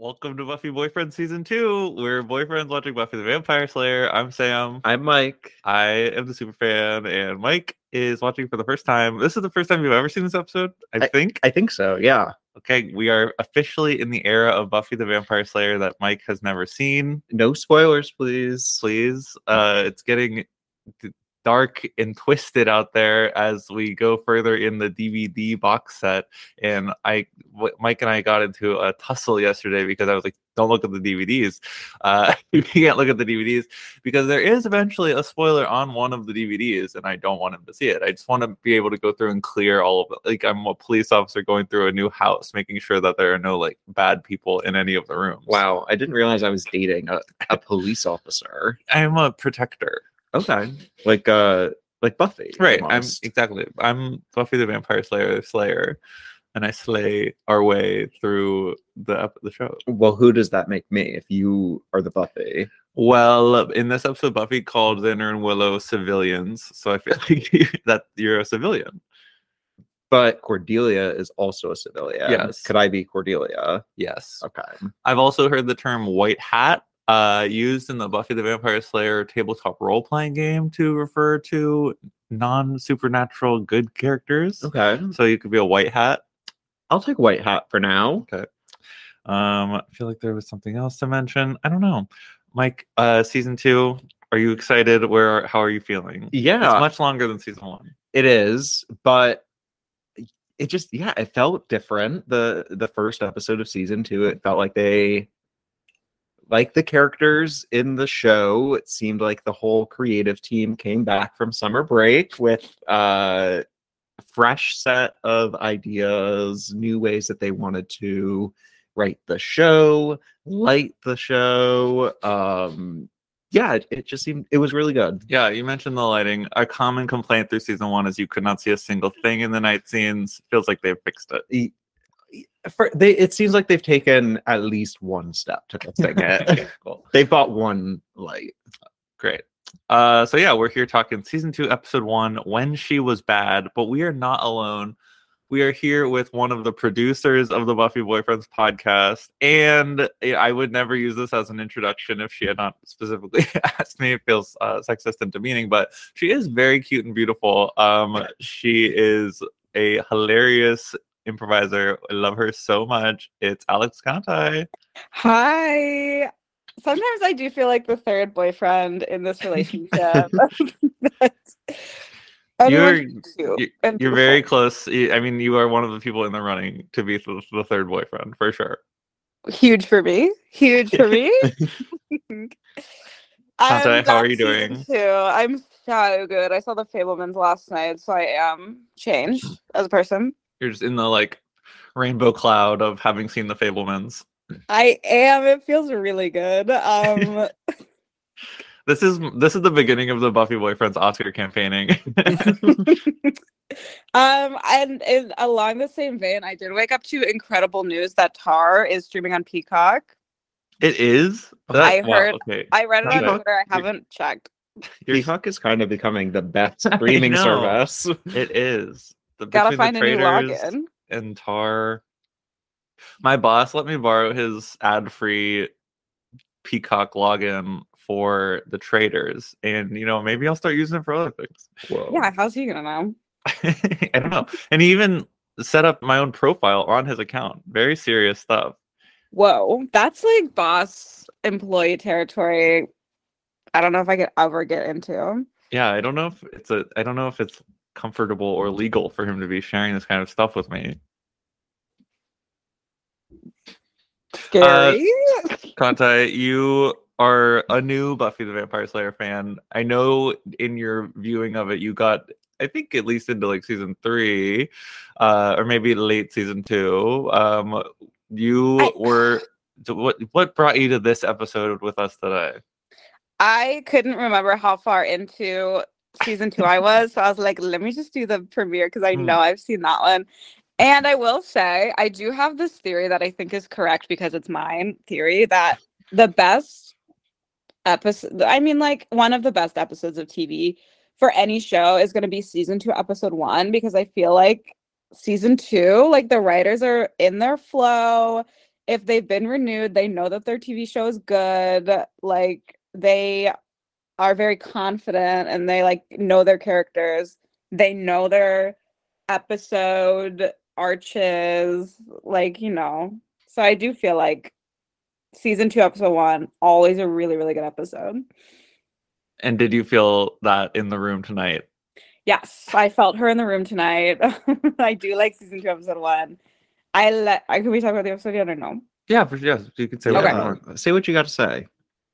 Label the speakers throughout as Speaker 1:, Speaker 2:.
Speaker 1: Welcome to Buffy Boyfriend Season 2. We're boyfriends watching Buffy the Vampire Slayer. I'm Sam.
Speaker 2: I'm Mike.
Speaker 1: I am the super fan, and Mike is watching for the first time. This is the first time you've ever seen this episode, I, think.
Speaker 2: I think so. Yeah.
Speaker 1: Okay, we are officially in the era of Buffy the Vampire Slayer that Mike has never seen.
Speaker 2: No spoilers, please.
Speaker 1: Please. Uh, it's getting dark and twisted out there as we go further in the DVD box set. And I, Mike and I got into a tussle yesterday because I was like, "Don't look at the DVDs. Uh, you can't look at the DVDs because there is eventually a spoiler on one of the DVDs, and I don't want him to see it. I just want to be able to go through and clear all of it. Like I'm a police officer going through a new house, making sure that there are no like bad people in any of the rooms.
Speaker 2: Wow. I didn't realize I was dating a, a police officer.
Speaker 1: I'm a protector.
Speaker 2: Okay. Like uh like Buffy.
Speaker 1: Right. I'm exactly. I'm Buffy the Vampire Slayer Slayer, and I slay our way through the the show.
Speaker 2: Well, who does that make me if you are the Buffy?
Speaker 1: Well, in this episode, Buffy called Xander and Willow civilians, so I feel like that you're a civilian.
Speaker 2: But Cordelia is also a civilian.
Speaker 1: Yes.
Speaker 2: Could I be Cordelia?
Speaker 1: Yes.
Speaker 2: Okay.
Speaker 1: I've also heard the term white hat uh, used in the Buffy the Vampire Slayer tabletop role playing game to refer to non supernatural good characters.
Speaker 2: Okay.
Speaker 1: So you could be a white hat.
Speaker 2: I'll take white hat for now.
Speaker 1: Um, I feel like there was something else to mention. I don't know. Mike, uh, season two, are you excited? Where how are you feeling?
Speaker 2: Yeah.
Speaker 1: It's much longer than season one.
Speaker 2: It is, but it just yeah, it felt different. The the first episode of season two, it felt like they like the characters in the show. It seemed like the whole creative team came back from summer break with uh a fresh set of ideas, new ways that they wanted to write the show, light the show. Um yeah, it, it just seemed it was really good.
Speaker 1: Yeah, you mentioned the lighting. A common complaint through season one is you could not see a single thing in the night scenes. Feels like they've fixed it.
Speaker 2: For they it seems like they've taken at least one step to fixing it.
Speaker 1: cool.
Speaker 2: they've bought one light.
Speaker 1: Great. Uh, so yeah, we're here talking season two, episode one, when she was bad, but we are not alone. We are here with one of the producers of the Buffy Boyfriends podcast, and eh, I would never use this as an introduction if she had not specifically asked me. It feels uh, sexist and demeaning, but she is very cute and beautiful. Um, she is a hilarious improviser. I love her so much. It's Alex Conti.
Speaker 3: Hi. Sometimes I do feel like the third boyfriend in this relationship.
Speaker 1: You're- you-
Speaker 3: and
Speaker 1: You're very close. I mean, you are one of the people in the running to be the, third boyfriend for sure.
Speaker 3: huge for me. Huge for me.
Speaker 1: Conte, how are you doing?
Speaker 3: Two. I'm so good. I saw the Fabelmans last night, so I am changed as a person.
Speaker 1: You're just in the like rainbow cloud of having seen the Fabelmans.
Speaker 3: I am. It feels really good. Um,
Speaker 1: This is this is the beginning of the Buffy boyfriends Oscar campaigning.
Speaker 3: um, and, and along the same vein, I did wake up to incredible news that Tar is streaming on Peacock.
Speaker 1: it is.
Speaker 3: I
Speaker 1: wow,
Speaker 3: heard-
Speaker 1: okay.
Speaker 3: I read it on
Speaker 1: Okay.
Speaker 3: Twitter. I haven't checked.
Speaker 2: Peacock is kind of becoming the best streaming service.
Speaker 1: It is. The,
Speaker 3: Gotta find
Speaker 1: the
Speaker 3: a new login.
Speaker 1: and Tar. My boss let me borrow his ad-free Peacock login for the Traitors, and you know maybe I'll start using it for other things.
Speaker 2: Whoa.
Speaker 3: Yeah, how's he gonna know?
Speaker 1: I don't know. And he even set up my own profile on his account. Very serious stuff.
Speaker 3: Whoa, that's like boss employee territory. I don't know if I could ever get into.
Speaker 1: Yeah, I don't know if it's a I don't know if it's comfortable or legal for him to be sharing this kind of stuff with me.
Speaker 3: Scary.
Speaker 1: Conte, you are a new Buffy the Vampire Slayer fan. I know in your viewing of it, you got, I think, at least into like season three, uh, or maybe late season two. Um, you
Speaker 3: I-
Speaker 1: were. What what brought you to this episode with us today?
Speaker 3: I couldn't remember how far into season two I was, so I was like, let me just do the premiere because I
Speaker 1: Hmm.
Speaker 3: know I've seen that one. And I will say, I do have this theory that I think is correct because it's mine theory that the best episode, I mean, like one of the best episodes of TV for any show is going to be season two, episode one, because I feel like season two, like the writers are in their flow if they've been renewed, they know that their TV show is good. Like they are very confident and they like know their characters. They know their episode arches, like, you know. So I do feel like season 2 episode 1 always a really really good episode.
Speaker 1: And did you feel that in the room tonight?
Speaker 3: Yes, I felt her in the room tonight. I do like season 2 episode 1. I let I can we talk about the episode yet or no?
Speaker 1: Yeah, for sure. Yes, you could say
Speaker 3: Okay.
Speaker 1: whatever.
Speaker 2: Uh, say what you got to say.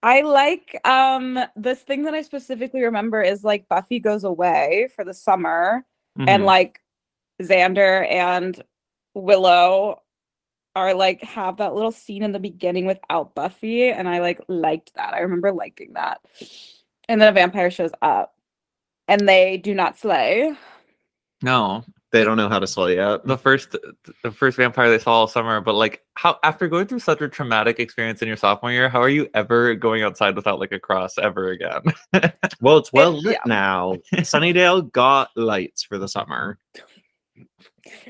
Speaker 3: I like um this thing that I specifically remember is like Buffy goes away for the summer and
Speaker 1: Mhm.
Speaker 3: like Xander and Willow are like have that little scene in the beginning without Buffy and I like liked that. I remember liking that. And then a vampire shows up and they do not slay.
Speaker 1: no,
Speaker 2: They don't know how to slay yet.
Speaker 1: the first the first vampire they saw all summer but like how after going through such a traumatic experience in your sophomore year how are you ever going outside without like a cross ever again
Speaker 2: Well, it's well
Speaker 3: It-
Speaker 2: lit now. Sunnydale got lights for the summer.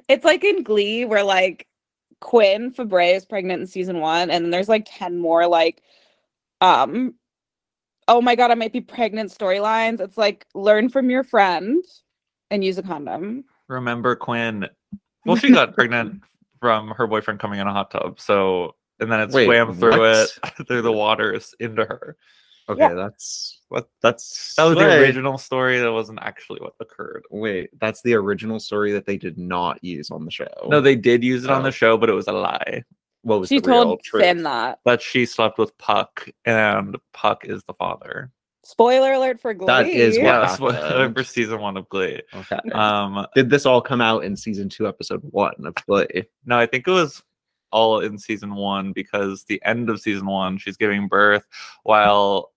Speaker 3: It's like in Glee where like Quinn Fabray is pregnant in season one, and then there's like 10 more like um oh my god, I might be pregnant storylines. It's like learn from your friend and use a condom.
Speaker 1: Remember quinn well she got pregnant from her boyfriend coming in a hot tub so and then it
Speaker 2: Wait,
Speaker 1: swam through
Speaker 2: what?
Speaker 1: it through the waters into her
Speaker 2: Okay,
Speaker 3: Yeah.
Speaker 2: that's what that's
Speaker 1: that was the original story that wasn't actually what occurred
Speaker 2: Wait, that's the original story that they did not use on the show.
Speaker 1: no they did use it on
Speaker 2: Oh.
Speaker 1: the show but it was a lie
Speaker 2: what was
Speaker 3: She
Speaker 2: the real
Speaker 3: told
Speaker 2: truth?
Speaker 3: Finn that.
Speaker 1: that she slept with puck and puck is the father
Speaker 3: Spoiler alert for Glee.
Speaker 2: That is what
Speaker 1: yeah that's what
Speaker 2: happened.
Speaker 1: for season one of glee
Speaker 2: Okay.
Speaker 1: um
Speaker 2: Did this all come out in season two, episode one of Glee?
Speaker 1: No, I think it was all in season one because the end of season one, she's giving birth while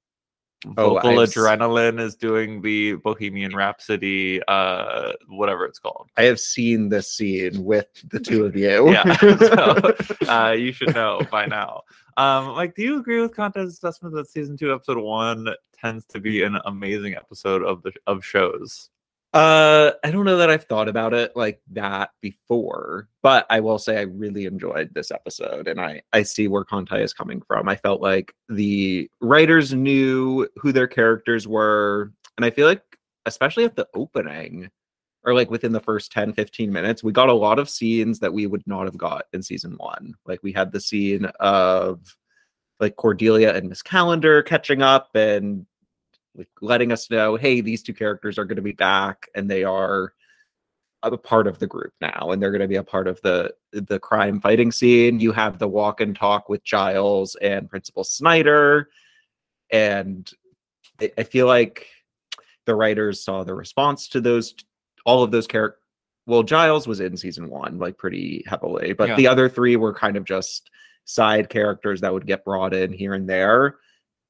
Speaker 1: vocal
Speaker 2: I've
Speaker 1: adrenaline is doing the Bohemian Rhapsody, uh, whatever it's called.
Speaker 2: I have seen this scene with the two of you.
Speaker 1: Yeah, so, Uh, you should know by now. Um, like, do you agree with Conti's assessment that season two, episode one, tends to be an amazing episode of the of shows?
Speaker 2: Uh, I don't know that I've thought about it like that before, but I will say I really enjoyed this episode, and I I see where Conti is coming from. I felt like the writers knew who their characters were, and I feel like especially at the opening or like within the first 10 15 minutes we got a lot of scenes that we would not have got in season one like we had the scene of like cordelia and miss calendar catching up and like letting us know, hey, these two characters are going to be back and they are a part of the group now and they're going to be a part of the the crime fighting scene. You have the walk and talk with Giles and Principal Snyder and I, I feel like the writers saw the response to those all of those characters well Giles was in season 1 like pretty heavily, but
Speaker 1: Yeah.
Speaker 2: the other three were kind of just side characters that would get brought in here and there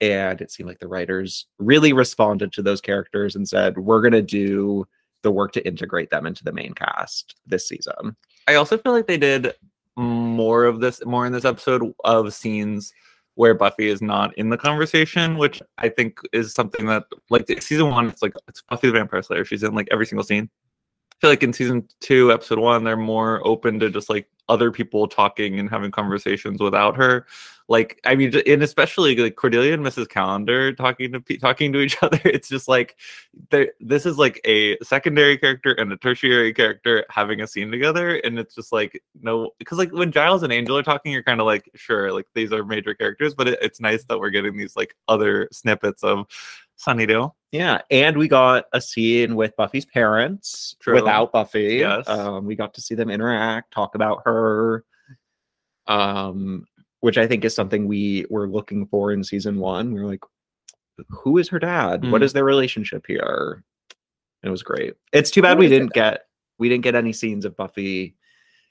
Speaker 2: and it seemed like the writers really responded to those characters and said we're going to do the work to integrate them into the main cast this season
Speaker 1: I also feel like they did more of this, more in this episode of scenes where Buffy is not in the conversation, which I think is something that, like, season one, it's like it's Buffy the Vampire Slayer. She's in like every single scene. I feel like in season two, episode one, they're more open to just like other people talking and having conversations without her. Like, I mean, and especially like Cordelia and Mrs. Calendar talking to talking to each other. It's just like. This is like a secondary character and a tertiary character having a scene together, and it's just like no, because like when Giles and Angel are talking, you're kind of like sure, like these are major characters, but it, it's nice that we're getting these like other snippets of Sunnydale.
Speaker 2: yeah and we got a scene with buffy's parents
Speaker 1: True.
Speaker 2: without buffy
Speaker 1: Yes.
Speaker 2: um, we got to see them interact talk about her um, which i think is something we were looking for in season one we were like who is her dad what
Speaker 1: Mm.
Speaker 2: is their relationship here it was great it's too bad we didn't get we didn't get any scenes of buffy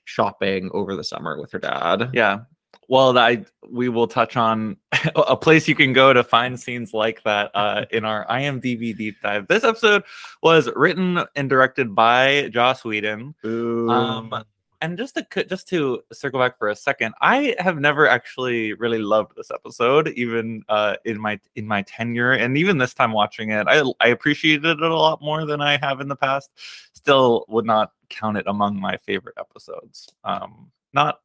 Speaker 2: shopping over the summer with her dad
Speaker 1: Yeah. Well, I we will touch on a place you can go to find scenes like that uh, in our IMDb deep dive. This episode was written and directed by Joss Whedon.
Speaker 2: Ooh.
Speaker 1: Um, and just to just to circle back for a second, I have never actually really loved this episode, even uh, in my in my tenure, and even this time watching it, I I appreciated it a lot more than I have in the past. Still, would not count it among my favorite episodes. Um, not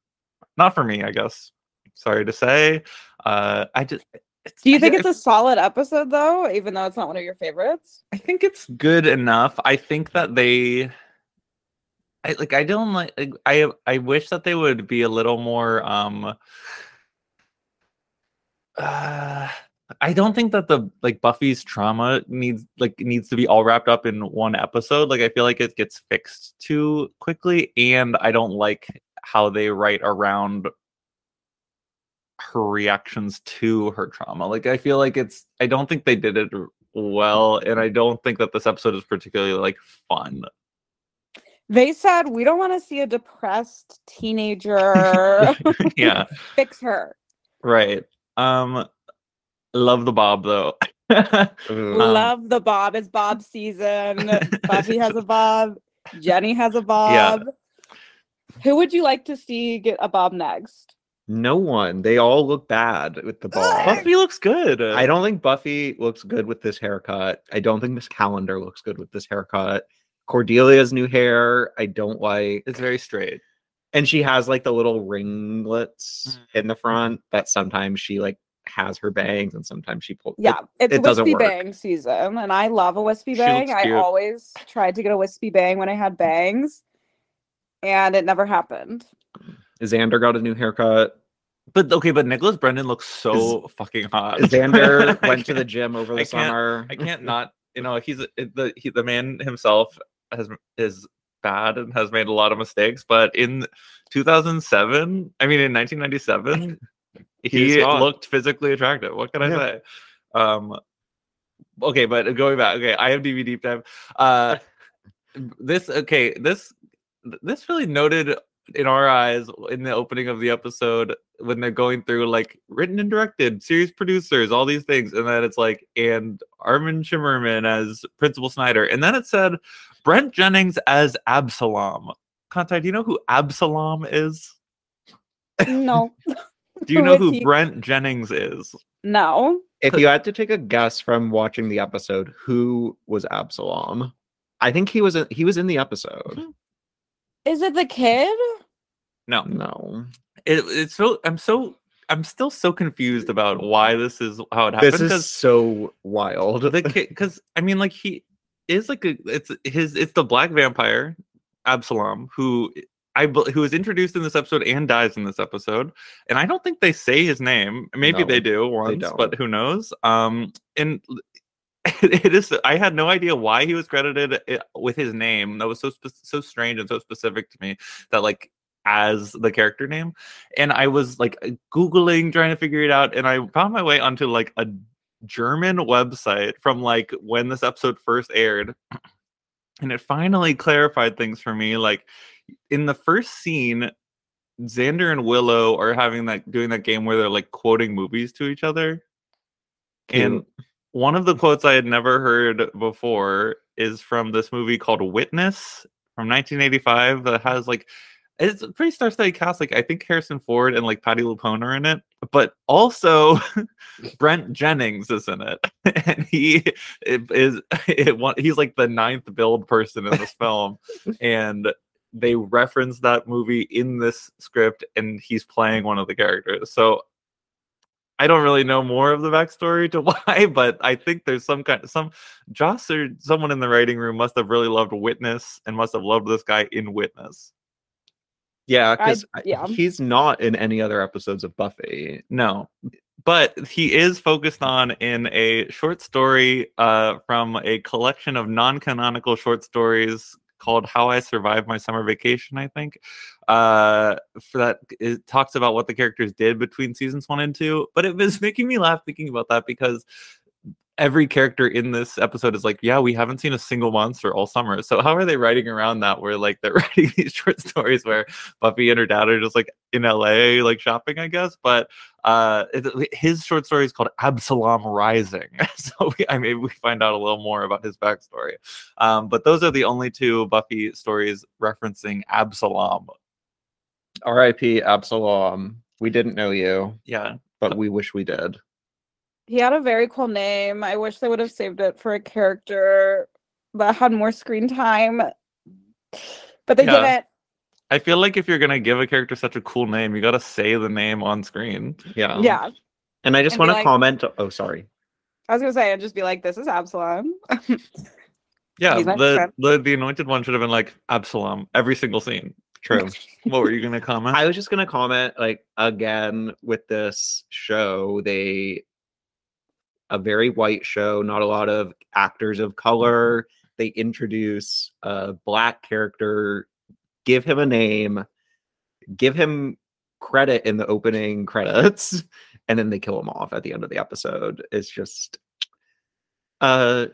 Speaker 1: not for me, I guess. Sorry to say. Uh, I just. It's,
Speaker 3: Do you think
Speaker 1: I-
Speaker 3: it's a solid episode though, even though it's not one of your favorites?
Speaker 1: I think it's good enough. I think that they I like I don't like like, I I wish that they would be a little more um uh I don't think that the like Buffy's trauma needs like needs to be all wrapped up in one episode. Like I feel like it gets fixed too quickly and I don't like how they write around her reactions to her trauma. Like I feel like it's I don't think they did it well and I don't think that this episode is particularly like fun.
Speaker 3: They said we don't want to see a depressed teenager.
Speaker 1: yeah,
Speaker 3: Fix her.
Speaker 1: right. Um love the Bob though.
Speaker 2: Ugh.
Speaker 3: Love the Bob. It's Bob season. Buffy has a Bob. Jenny has a Bob. yeah. Who would you like to see get a Bob next?
Speaker 2: no one. They all look bad with the bob.
Speaker 1: Buffy looks good.
Speaker 2: I don't think Buffy looks good with this haircut. I don't think Miss Calendar looks good with this haircut. Cordelia's new hair, I don't like.
Speaker 1: it's very straight.
Speaker 2: And she has like the little ringlets mm-hmm. in the mm-hmm. front that sometimes she like has her bangs and sometimes she pulls.
Speaker 3: Yeah, it, it's
Speaker 2: it doesn't
Speaker 3: wispy
Speaker 2: work.
Speaker 3: bang season, and I love a wispy bang. I always tried to get a wispy bang when I had bangs, and it never happened.
Speaker 2: Xander got a new haircut.
Speaker 1: But okay, but Nicholas Brendon looks so fucking hot.
Speaker 2: Xander went to the gym over the
Speaker 1: I
Speaker 2: summer.
Speaker 1: I can't not, you know, he's the he, the man himself has is bad and has made a lot of mistakes, but in 2007, I mean in 1997,
Speaker 2: He's
Speaker 1: he looked physically attractive. What can I
Speaker 2: Yeah.
Speaker 1: say? Um okay, but going back, okay, I have DVD deep dive. Uh this okay, this this really noted in our eyes in the opening of the episode when they're going through like written and directed, series producers, all these things, and then it's like and Armin Shimerman as Principal Snyder, and then it said Brent Jennings as Absalom. Contact, do you know who Absalom is?
Speaker 3: No,
Speaker 1: Do you know who
Speaker 3: he?
Speaker 1: Brent Jennings is?
Speaker 3: no.
Speaker 2: If you had to take a guess from watching the episode, who was Absalom? I think he was in, he was in the episode.
Speaker 3: Is it the kid?
Speaker 1: No,
Speaker 2: No,
Speaker 1: it, it's so I'm so I'm still so confused about why this is how it happened.
Speaker 2: this is so wild.
Speaker 1: because i mean like he is like a it's his it's the black vampire absalom who i who is introduced in this episode and dies in this episode and i don't think they say his name maybe
Speaker 2: No,
Speaker 1: they do once
Speaker 2: don't.
Speaker 1: but who knows um and it is i had no idea why he was credited with his name that was so so strange and so specific to me that like as the character name and i was like googling trying to figure it out and i found my way onto like a german website from like when this episode first aired and it finally clarified things for me like in the first scene xander and willow are having that doing that game where they're like quoting movies to each other and one of the quotes I had never heard before is from this movie called Witness from 1985 that has like it's a pretty star-studded cast. Like I think Harrison Ford and like Patti LuPone are in it, but also Brent Jennings is in it, and he is it one he's like the ninth build person in this film, and they reference that movie in this script, and he's playing one of the characters. So I don't really know more of the backstory to why, but I think there's some kind of some Joss or someone in the writing room must have really loved Witness and must have loved this guy in Witness.
Speaker 2: Yeah, because
Speaker 3: yeah.
Speaker 2: he's not in any other episodes of Buffy.
Speaker 1: No, but he is focused on in a short story uh, from a collection of non-canonical short stories called "How I Survived My Summer Vacation." I think uh, for that it talks about what the characters did between seasons one and two. But it was making me laugh thinking about that because every character in this episode is like, yeah, we haven't seen a single monster all summer. So how are they writing around that? Where like they're writing these short stories where Buffy and her dad are just like in LA, like shopping, I guess. But uh, his short story is called Absalom Rising. so we, I mean, we find out a little more about his backstory. Um, but those are the only two Buffy stories referencing Absalom.
Speaker 2: R.I.P. Absalom. We didn't know you,
Speaker 1: Yeah,
Speaker 2: but we wish we did.
Speaker 3: He had a very cool name. I wish they would have saved it for a character that had more screen time, but they
Speaker 1: Yeah.
Speaker 3: didn't.
Speaker 1: I feel like if you're gonna give a character such a cool name, you gotta say the name on screen.
Speaker 2: Yeah.
Speaker 3: yeah.
Speaker 2: And I just want to
Speaker 3: like-
Speaker 2: comment. Oh, sorry.
Speaker 3: I was gonna say, and just be like, "This is Absalom."
Speaker 1: Yeah, the,
Speaker 3: friend.
Speaker 1: the the anointed one should have been like Absalom every single scene.
Speaker 2: True.
Speaker 1: What were you gonna comment?
Speaker 2: I was just gonna comment, like again with this show, they a very white show, not a lot of actors of color. Mm-hmm. They introduce a black character, give him a name, give him credit in the opening credits, and then they kill him off at the end of the episode. It's just a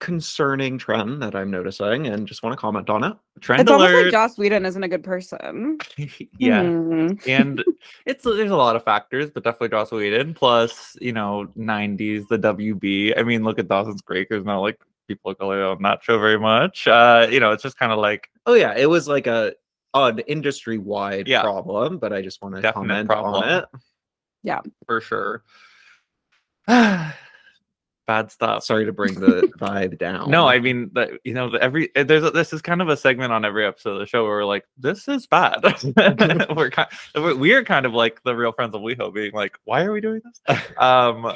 Speaker 2: concerning trend that I'm noticing and just want to comment on it.
Speaker 1: Trend
Speaker 3: it's almost like. Joss Whedon isn't a good person.
Speaker 1: yeah.
Speaker 3: Hmm.
Speaker 1: and it's there's a lot of factors, but definitely Joss Whedon. Plus, you know, '90s, the WB. I mean, look at Dawson's Creek. There's not like people of color on that show very much. Uh, you know, it's just kind of like
Speaker 2: Oh yeah, it was like a an industry wide
Speaker 1: Yeah.
Speaker 2: problem, but I just want to comment on it. Yeah.
Speaker 1: for sure. Bad stuff.
Speaker 2: Sorry to bring the vibe down.
Speaker 1: No, I mean that you know the every uh, there's a, this is kind of a segment on every episode of the show where we're like this is bad. we're kind we're, we are kind of like the real friends of WeHo being like why are we doing this? Um.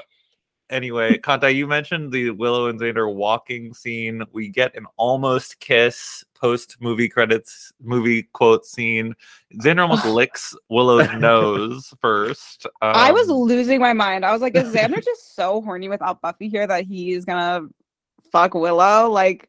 Speaker 1: Anyway, Conti, you mentioned the Willow and Xander walking scene. We get an almost kiss post movie credits movie quote scene. Xander almost licks Willow's nose first.
Speaker 3: I was
Speaker 1: Um,
Speaker 3: losing my mind. I was like, is Xander just so horny without Buffy here that he's gonna fuck Willow? Like,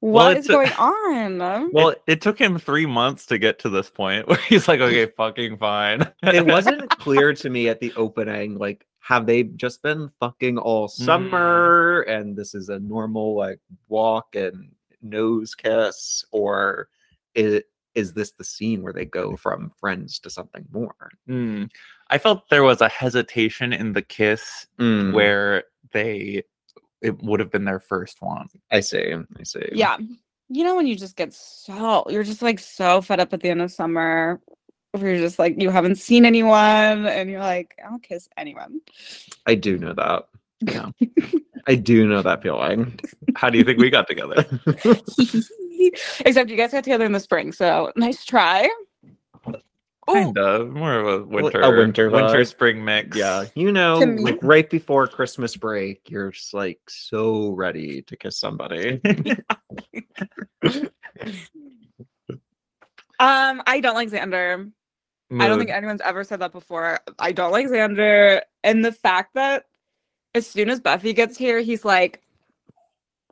Speaker 1: Well,
Speaker 3: what
Speaker 1: it's
Speaker 3: is going on?
Speaker 1: Well, it, it took him three months to get to this point where he's like, okay, fucking fine.
Speaker 2: it wasn't clear to me at the opening. Like, have they just been fucking all
Speaker 1: Mm.
Speaker 2: summer, and this is a normal like walk and nose kiss, or is is this the scene where they go from friends to something more?
Speaker 1: Hmm. I felt there was a hesitation in the kiss
Speaker 2: Mm,
Speaker 1: where they it would have been their first one.
Speaker 2: I see, I see.
Speaker 3: yeah. You know when you just get so you're just like so fed up at the end of summer. Where you're just like you haven't seen anyone and you're like, I'll kiss anyone.
Speaker 2: I do know that.
Speaker 1: Yeah.
Speaker 2: I do know that feeling.
Speaker 1: How do you think we got together?
Speaker 3: Except you guys got together in the spring, so nice try. Ooh,
Speaker 1: kind of more of a winter,
Speaker 2: a winter
Speaker 1: winter
Speaker 2: vibe.
Speaker 1: spring mix.
Speaker 2: Yeah, you know,
Speaker 3: To me-
Speaker 2: like right before Christmas break, you're just like so ready to kiss somebody.
Speaker 3: Um, I don't like Xander. I don't think anyone's ever said that before. I don't like Xander. And the fact that as soon as Buffy gets here, he's like,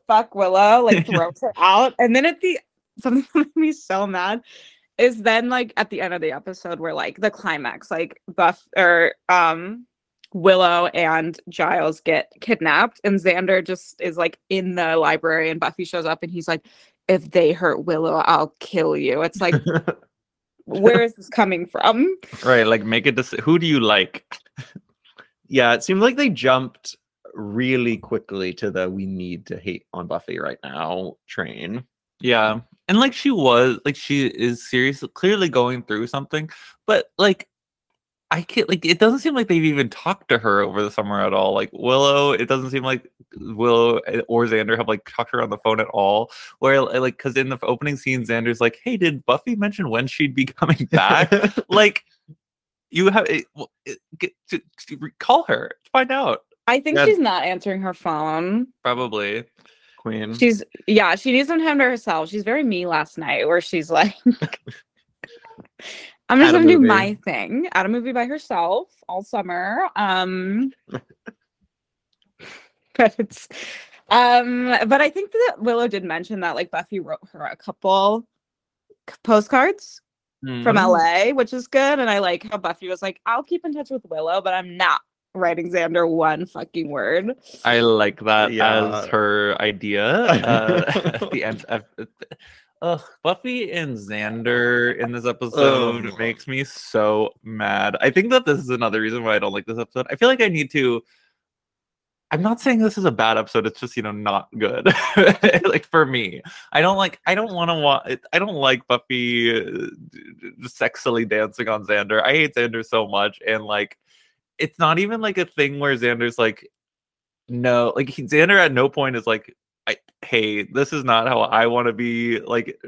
Speaker 3: fuck Willow, like throws her out. And then at the something that made me so mad is then like at the end of the episode where like the climax, like Buff or um Willow and Giles get kidnapped, and Xander just is like in the library, and Buffy shows up, and he's like, "If they hurt Willow, I'll kill you." It's like, where is this coming from?
Speaker 1: right. Like make a decision. Who do you like?
Speaker 2: Yeah, it seemed like they jumped really quickly to the we need to hate on Buffy right now train.
Speaker 1: Yeah. And like she was like she is seriously clearly going through something, but like I can't like it doesn't seem like they've even talked to her over the summer at all. Like Willow, it doesn't seem like Willow or Xander have like talked to her on the phone at all. Where like because in the opening scene, Xander's like, "Hey, did Buffy mention when she'd be coming back?" like you have it, well, it, get to, to call her to find out
Speaker 3: I think
Speaker 2: Yeah.
Speaker 3: she's not answering her phone.
Speaker 1: probably
Speaker 2: Queen.
Speaker 3: She's yeah, she needs some time to herself. She's very me last night, where she's like, "I'm just gonna do my thing at a movie by herself all summer." Um, but it's um, but I think that Willow did mention that like Buffy wrote her a couple c- postcards from. LA, which is good, and I like how Buffy was like, "I'll keep in touch with Willow, but I'm not." Writing Xander one fucking word.
Speaker 1: I like that
Speaker 2: Yeah.
Speaker 1: as her idea. Uh, at the end, of, ugh, Buffy and Xander in this episode
Speaker 2: Ugh.
Speaker 1: makes me so mad. I think that this is another reason why I don't like this episode. I feel like I need to. I'm not saying this is a bad episode. It's just you know not good. like for me, I don't like. I don't want to watch. I don't like Buffy uh, sexily dancing on Xander. I hate Xander so much, and like, it's not even like a thing where Xander's like, no, like he, Xander at no point is like, I, hey, this is not how I want to be like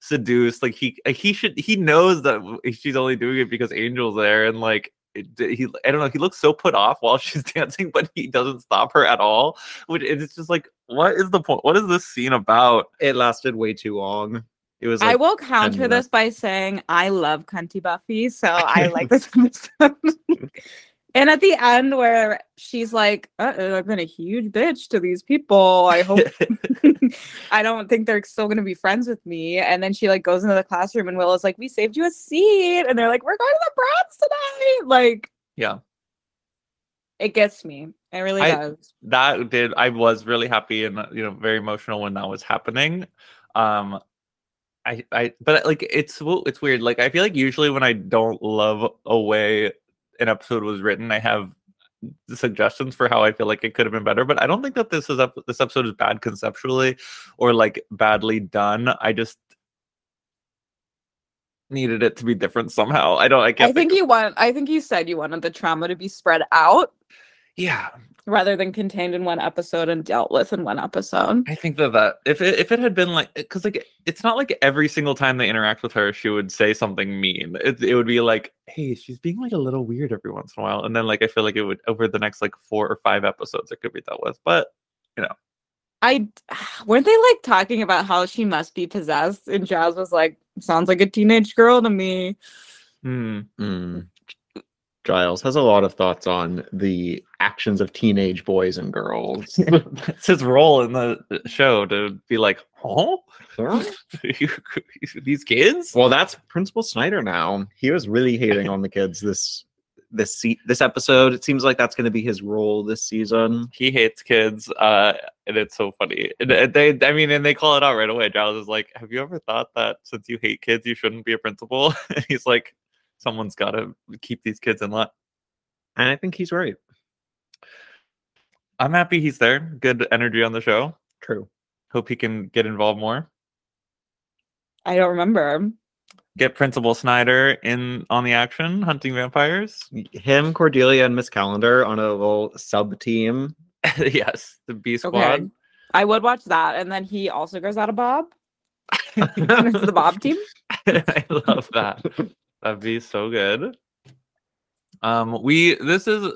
Speaker 1: seduced. Like he he should he knows that she's only doing it because Angel's there, and like it, he I don't know. He looks so put off while she's dancing, but he doesn't stop her at all. Which it's just like, what is the point? What is this scene about?
Speaker 2: It lasted way too long. It was.
Speaker 3: I will counter this by saying I love Cunty Buffy, so I like this episode. and at the end, where she's like, uh I've been a huge bitch to these people. I hope I don't think they're still gonna be friends with me. And then she like goes into the classroom and Willow's like, We saved you a seat. And they're like, We're going to the Bronze tonight. Like,
Speaker 1: yeah,
Speaker 3: it gets me. It really
Speaker 1: I-
Speaker 3: does.
Speaker 1: that did. I was really happy and you know very emotional when that was happening. Um, I I but like it's it's weird. Like I feel like usually when I don't love a way an episode was written, I have suggestions for how I feel like it could have been better. But I don't think that this is up. This episode is bad conceptually or like badly done. I just needed it to be different somehow. I don't. I
Speaker 3: I
Speaker 1: can't
Speaker 3: think you want I think you said you wanted the trauma to be spread out
Speaker 1: Yeah,
Speaker 3: rather than contained in one episode and dealt with in one episode.
Speaker 1: I think that that if it, if it had been like because like it's not like every single time they interact with her she would say something mean. It, it would be like, hey, she's being like a little weird every once in a while, and then like I feel like it would over the next like four or five episodes it could be dealt with. But you know.
Speaker 3: I weren't they like talking about how she must be possessed, and Jazz was like, "Sounds like a teenage girl to me."
Speaker 1: hmm,
Speaker 2: Mm. Giles has a lot of thoughts on the actions of teenage boys and girls.
Speaker 1: it's his role in the show to be like, oh, these kids.
Speaker 2: well, that's Principal Snyder now. He was really hating on the kids this this se- this episode. It seems like that's going to be his role this season.
Speaker 1: he hates kids uh and it's so funny and, and they i mean and they call it out right away giles is like have you ever thought that since you hate kids you shouldn't be a principal and he's like someone's got to keep these kids in line
Speaker 2: And I think he's right.
Speaker 1: i'm happy he's there good energy on the show
Speaker 2: True.
Speaker 1: hope he can get involved more
Speaker 3: I don't remember.
Speaker 1: get principal snyder in on the action hunting vampires
Speaker 2: Him, Cordelia, and Miss Calendar on a little sub team.
Speaker 1: yes the b
Speaker 3: Okay,
Speaker 1: squad
Speaker 3: I would watch that, and then he also goes out of Bob. It's the Bob team.
Speaker 1: I love that. That'd be so good. Um, we this is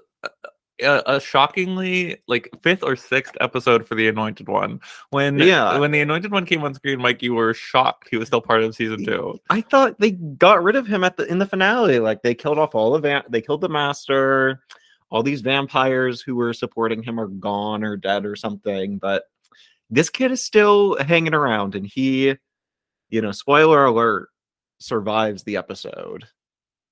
Speaker 1: a, a, shockingly like fifth or sixth episode for the Anointed One. When
Speaker 2: Yeah.
Speaker 1: when the Anointed One came on screen, Mike, you were shocked he was still part of season two.
Speaker 2: I thought they got rid of him at the in the finale. Like they killed off all of va- they killed the master. All these vampires who were supporting him are gone or dead or something. But this kid is still hanging around, and he, you know, spoiler alert, survives the episode.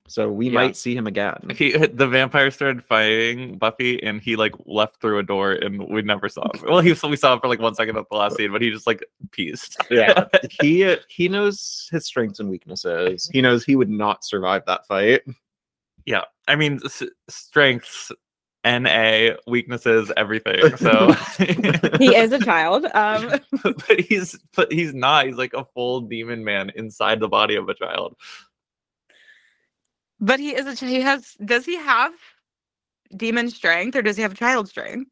Speaker 2: So we
Speaker 1: Yeah.
Speaker 2: might see him again.
Speaker 1: He the vampire started fighting Buffy, and he like left through a door, and we never saw him. Well, he we saw him for like one second at the last scene, but he just like pieced.
Speaker 2: Yeah, he uh, he knows his strengths and weaknesses. He knows he would not survive that fight.
Speaker 1: yeah i mean s- strengths na weaknesses everything so
Speaker 3: He is a child. Um,
Speaker 1: but he's but he's not he's like a full demon man inside the body of a child
Speaker 3: but he is a. ch- He has. Does he have demon strength, or does he have child strength?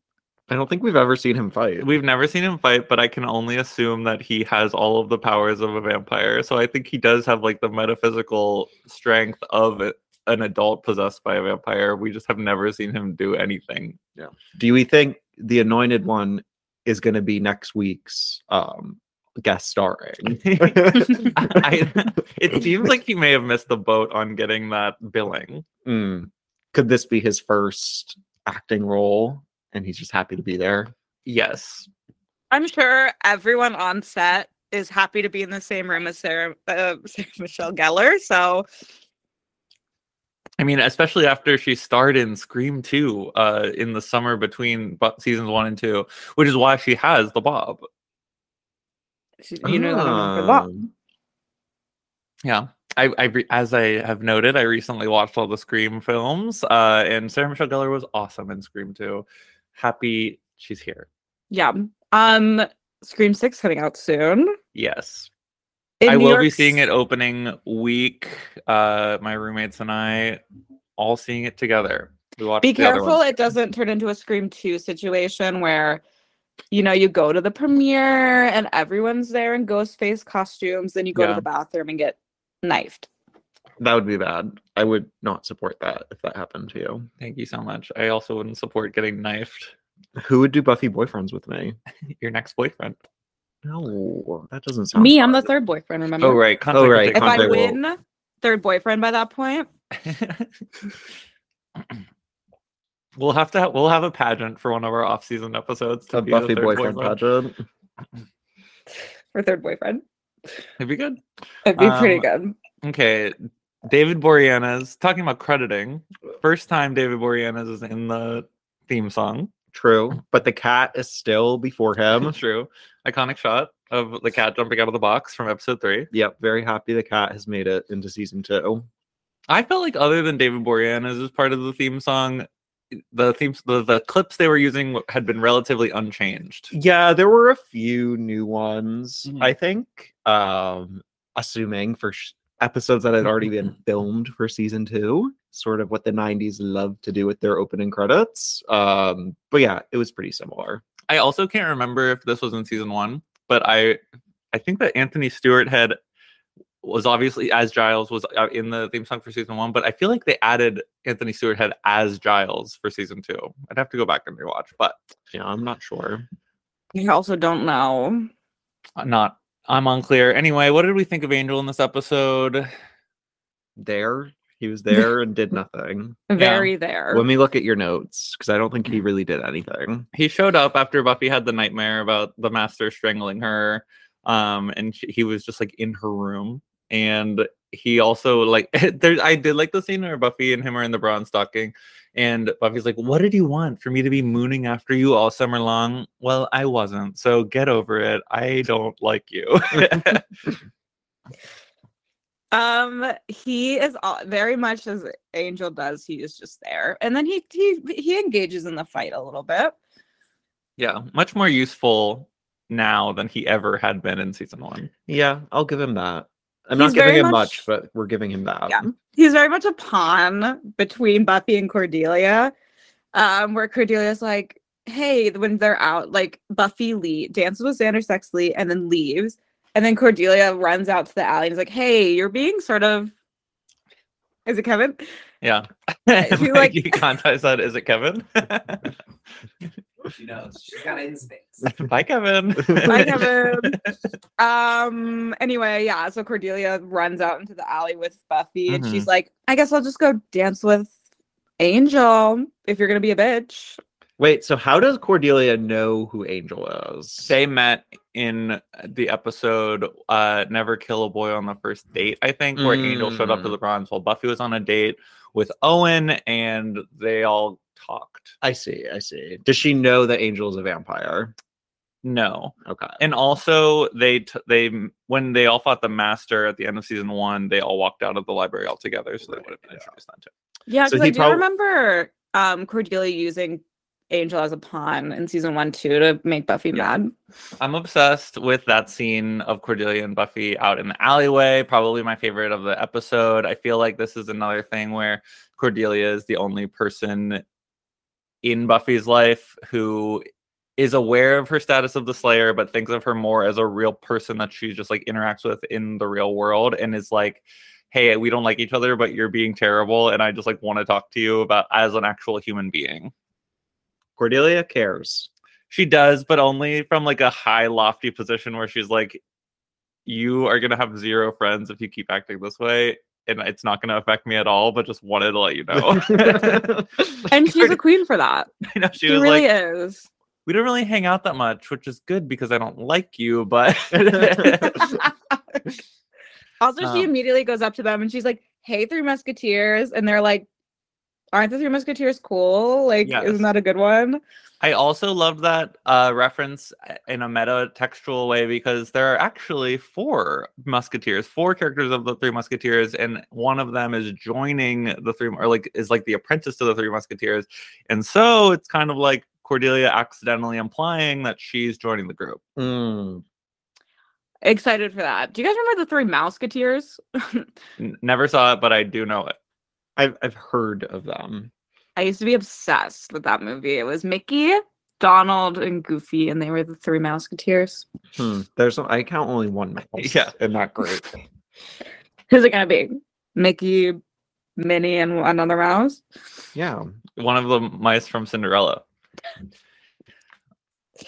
Speaker 2: I don't think we've ever seen him fight.
Speaker 1: we've never seen him fight but i can only assume that he has all of the powers of a vampire so i think he does have like the metaphysical strength of a- an adult possessed by a vampire we just have never seen him do anything Yeah.
Speaker 2: Do we think the anointed one is going to be next week's um, guest starring?
Speaker 1: I, it seems like he may have missed the boat on getting that billing
Speaker 2: Mm. Could this be his first acting role, and he's just happy to be there?
Speaker 1: yes
Speaker 3: I'm sure everyone on set is happy to be in the same room as Sarah, uh, Sarah Michelle Gellar. So
Speaker 1: I mean, especially after she starred in Scream 2 uh, in the summer between seasons one and two, which is why she has the bob.
Speaker 3: she- you know, that I'm for that.
Speaker 2: Um,
Speaker 1: Yeah. I, I re- as I have noted, I recently watched all the Scream films, uh, and Sarah Michelle Gellar was awesome in Scream 2. Happy she's here.
Speaker 3: yeah. Um, Scream Six coming out soon.
Speaker 1: Yes.
Speaker 3: In
Speaker 1: I
Speaker 3: New
Speaker 1: will
Speaker 3: York
Speaker 1: be seeing it opening week. Uh, my roommates and I all seeing it together. We watched
Speaker 3: Be careful it doesn't turn into a Scream Two situation where you know, you go to the premiere and everyone's there in ghost face costumes, then you go
Speaker 1: Yeah.
Speaker 3: to the bathroom and get knifed.
Speaker 2: That would be bad. I would not support that if that happened to you.
Speaker 1: Thank you so much. I also wouldn't support getting knifed.
Speaker 2: Who would do Buffy boyfriends with me?
Speaker 1: Your next boyfriend.
Speaker 2: No, that doesn't sound.
Speaker 3: Me, I'm the third boyfriend, remember?
Speaker 1: Oh right. conflict
Speaker 2: right.
Speaker 1: with
Speaker 3: If I
Speaker 2: Conflict will-
Speaker 3: win third boyfriend by that point,
Speaker 1: we'll have to. Ha- we'll have a pageant for one of our off-season episodes. To
Speaker 2: A
Speaker 1: be
Speaker 2: Buffy
Speaker 1: third
Speaker 2: boyfriend pageant.
Speaker 3: for third boyfriend,
Speaker 1: It'd be good.
Speaker 3: it'd be pretty
Speaker 1: Um,
Speaker 3: good.
Speaker 1: Okay. David Boreanaz talking about crediting. First time David Boreanaz is in the theme song.
Speaker 2: True, but the cat is still before him.
Speaker 1: True. Iconic shot of the cat jumping out of the box from episode three.
Speaker 2: Yep, very happy the cat has made it into season two.
Speaker 1: I felt like other than David Boreanaz as part of the theme song, the themes the, the clips they were using had been relatively unchanged.
Speaker 2: Yeah, there were a few new ones.
Speaker 1: Mhm.
Speaker 2: I think, um, assuming for sh- episodes that had already been filmed for season two, sort of what the '90s loved to do with their opening credits. Um, but yeah, it was pretty similar.
Speaker 1: I also can't remember if this was in season one, but I I think that Anthony Stewart Head was obviously as Giles was uh, in the theme song for season one, but I feel like they added Anthony Stewart head as Giles for season two. I'd have to go back and rewatch, but
Speaker 2: Yeah, I'm not sure.
Speaker 3: I also don't know.
Speaker 1: I'm not I'm unclear. Anyway, what did we think of Angel in this episode?
Speaker 2: There, he was there and did nothing.
Speaker 3: Very there.
Speaker 2: Let me look at your notes because I don't think he really did anything.
Speaker 1: he showed up after Buffy had the nightmare about the master strangling her. Um, and she, he was just like in her room. And he also like there I did like the scene where Buffy and him are in the bronze stocking. And Buffy's like, What did you want? For me to be mooning after you all summer long? Well, I wasn't. So get over it. I don't like you.
Speaker 3: Um, he is all, very much as Angel does. He is just there, and then he he he engages in the fight a little bit.
Speaker 1: yeah, much more useful now than he ever had been in season one.
Speaker 2: Yeah, I'll give him that. I'm
Speaker 3: He's
Speaker 2: not giving him
Speaker 3: much-
Speaker 2: much, but we're giving him that.
Speaker 3: Yeah. He's very much a pawn between Buffy and Cordelia, um, where Cordelia's like, "Hey," when they're out, like Buffy Lee dances with Xander Sexley and then leaves, and then Cordelia runs out to the alley and is like, "Hey, you're being sort of." Is it Kevin?
Speaker 1: Yeah.
Speaker 3: He, like-
Speaker 1: Mikey Conti said, is it Kevin?
Speaker 4: She knows. She's got instincts.
Speaker 1: Bye, Kevin.
Speaker 3: Bye, Kevin. Um. Anyway, yeah. So Cordelia runs out into the alley with Buffy, and she's like, "I guess I'll just go dance with Angel if you're gonna be a bitch."
Speaker 2: Wait, so how does Cordelia know who Angel is?
Speaker 1: they met in the episode uh never kill a boy on the first date i think where angel showed up to
Speaker 2: Mm.
Speaker 1: the bronze while buffy was on a date with owen and they all talked
Speaker 2: I see, I see. Does she know that Angel is a vampire?
Speaker 1: no
Speaker 2: Okay.
Speaker 1: and also they t- they when they all fought the master at the end of season one they all walked out of the library all together so they would have been
Speaker 2: yeah.
Speaker 1: introduced then too
Speaker 3: Yeah,
Speaker 2: So
Speaker 3: because I do
Speaker 2: prob-
Speaker 3: remember um Cordelia using Angel as a pawn in season one too to make Buffy
Speaker 1: Yeah.
Speaker 3: mad.
Speaker 1: I'm obsessed with that scene of Cordelia and Buffy out in the alleyway. Probably my favorite of the episode. I feel like this is another thing where Cordelia is the only person in Buffy's life who is aware of her status of the Slayer, but thinks of her more as a real person that she just like interacts with in the real world and is like, hey, we don't like each other, but you're being terrible. And I just like want to talk to you about as an actual human being.
Speaker 2: Cordelia cares.
Speaker 1: She does, but only from like a high, lofty position where she's like, "You are gonna have zero friends if you keep acting this way, and it's not gonna affect me at all." But just wanted to let you know.
Speaker 3: And she's a queen for that.
Speaker 1: I know she,
Speaker 3: She, really
Speaker 1: like,
Speaker 3: is.
Speaker 1: "We don't really hang out that much, which is good because I don't like you." But
Speaker 3: also, she
Speaker 1: Um,
Speaker 3: immediately goes up to them and she's like, "Hey, Three Musketeers," and they're like, "Aren't the Three Musketeers cool? Like,
Speaker 1: Yes.
Speaker 3: isn't that a good one?"
Speaker 1: I also love that uh, reference in a meta textual way because there are actually four musketeers, four characters of the three musketeers, and one of them is joining the three, or like is like the apprentice to the three musketeers, and so it's kind of like Cordelia accidentally implying that she's joining the group.
Speaker 2: Mm.
Speaker 3: Excited for that. Do you guys remember the Three Mouseketeers?
Speaker 1: N- never saw it, but I do know it.
Speaker 2: I've I've heard of them.
Speaker 3: I used to be obsessed with that movie. It was Mickey, Donald and Goofy, and they were the three Musketeers.
Speaker 2: Hmm. There's I count only one mouse.
Speaker 1: Yeah.
Speaker 2: in that group.
Speaker 3: Who's it gonna be? Mickey, Minnie, and another mouse.
Speaker 2: Yeah.
Speaker 1: One of the mice from Cinderella.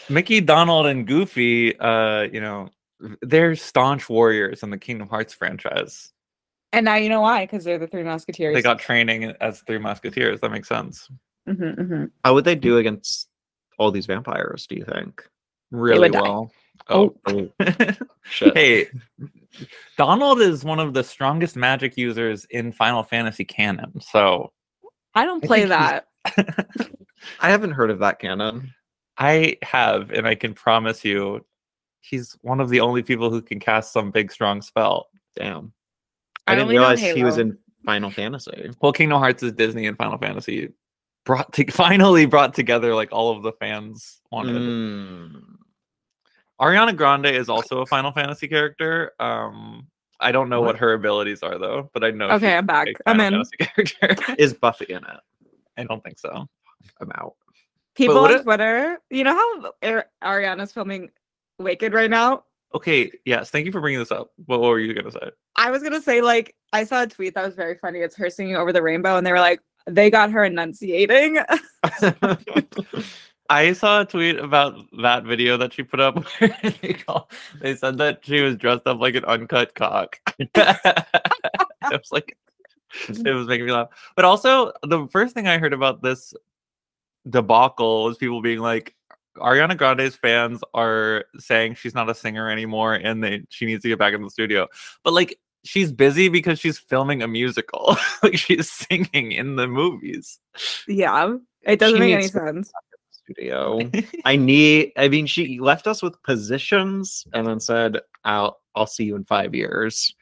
Speaker 1: Mickey, Donald, and Goofy, uh, you know, they're staunch warriors in the Kingdom Hearts franchise.
Speaker 3: And now you know why, because they're the three Musketeers.
Speaker 1: They got training as three musketeers. That makes sense.
Speaker 3: Mhm, mhm.
Speaker 2: How would they do against all these vampires? Do you think?
Speaker 1: Really
Speaker 3: would die.
Speaker 1: well.
Speaker 2: Oh, shit.
Speaker 1: hey, Donald is one of the strongest magic users in Final Fantasy canon. So
Speaker 3: I don't play
Speaker 2: think he's-
Speaker 3: that.
Speaker 2: I haven't heard of that canon.
Speaker 1: I have, and I can promise you, he's one of the only people who can cast some big, strong spell.
Speaker 2: Damn.
Speaker 3: I
Speaker 2: I, didn't realize he was in Final Fantasy.
Speaker 1: Well, Kingdom Hearts is Disney and Final Fantasy brought to finally brought together like all of the fans wanted.
Speaker 2: Mm.
Speaker 1: Ariana Grande is also a Final Fantasy character. Um, I don't know what,
Speaker 2: What?
Speaker 1: her abilities are though, but I know.
Speaker 3: Okay, I'm back.
Speaker 1: big
Speaker 3: I'm in.
Speaker 1: Character.
Speaker 2: Is Buffy in it?
Speaker 1: I don't think so.
Speaker 2: I'm out.
Speaker 3: People
Speaker 1: what
Speaker 3: on
Speaker 1: if-
Speaker 3: Twitter, you know how Ar- Ariana's filming Wicked right now?
Speaker 1: Okay, yes, thank you for bringing this up. What, what were you gonna say?
Speaker 3: I was gonna say like I saw a tweet that was very funny. It's her singing over the rainbow, and they were like, they got her enunciating.
Speaker 1: I saw a tweet about that video that she put up. Where they, call, they said that she was dressed up like an uncut cock. it was like it was making me laugh. But also, the first thing I heard about this debacle was people being like, Ariana Grande's fans are saying she's not a singer anymore and they she needs to get back in the studio. But like she's busy because she's filming a musical. like she's singing in the movies.
Speaker 3: yeah, it doesn't
Speaker 2: She
Speaker 3: make any sense.
Speaker 2: Studio. I need. I mean, she left us with positions and then said, "I'll I'll see you in five years."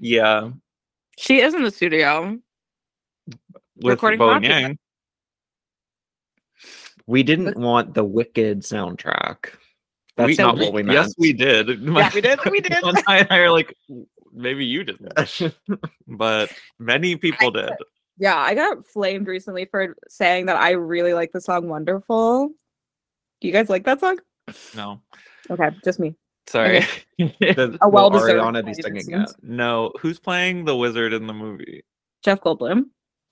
Speaker 1: Yeah.
Speaker 3: She is in the studio.
Speaker 1: With
Speaker 3: Recording
Speaker 1: Bo. Yang.
Speaker 2: We didn't want the Wicked soundtrack. That's
Speaker 1: We-
Speaker 2: not what we meant.
Speaker 1: Yes, we did.
Speaker 3: Yeah, we did. We did.
Speaker 1: and I and I are like, maybe you didn't, but many people did.
Speaker 3: Yeah, I got flamed recently for saying that I really like the song "Wonderful." Do you guys like that song?
Speaker 1: No,
Speaker 3: Okay, just me.
Speaker 1: sorry.
Speaker 2: The,
Speaker 3: A well-deserved
Speaker 2: Ariana be singing it?
Speaker 1: no, who's playing the wizard in the movie?
Speaker 3: Jeff Goldblum.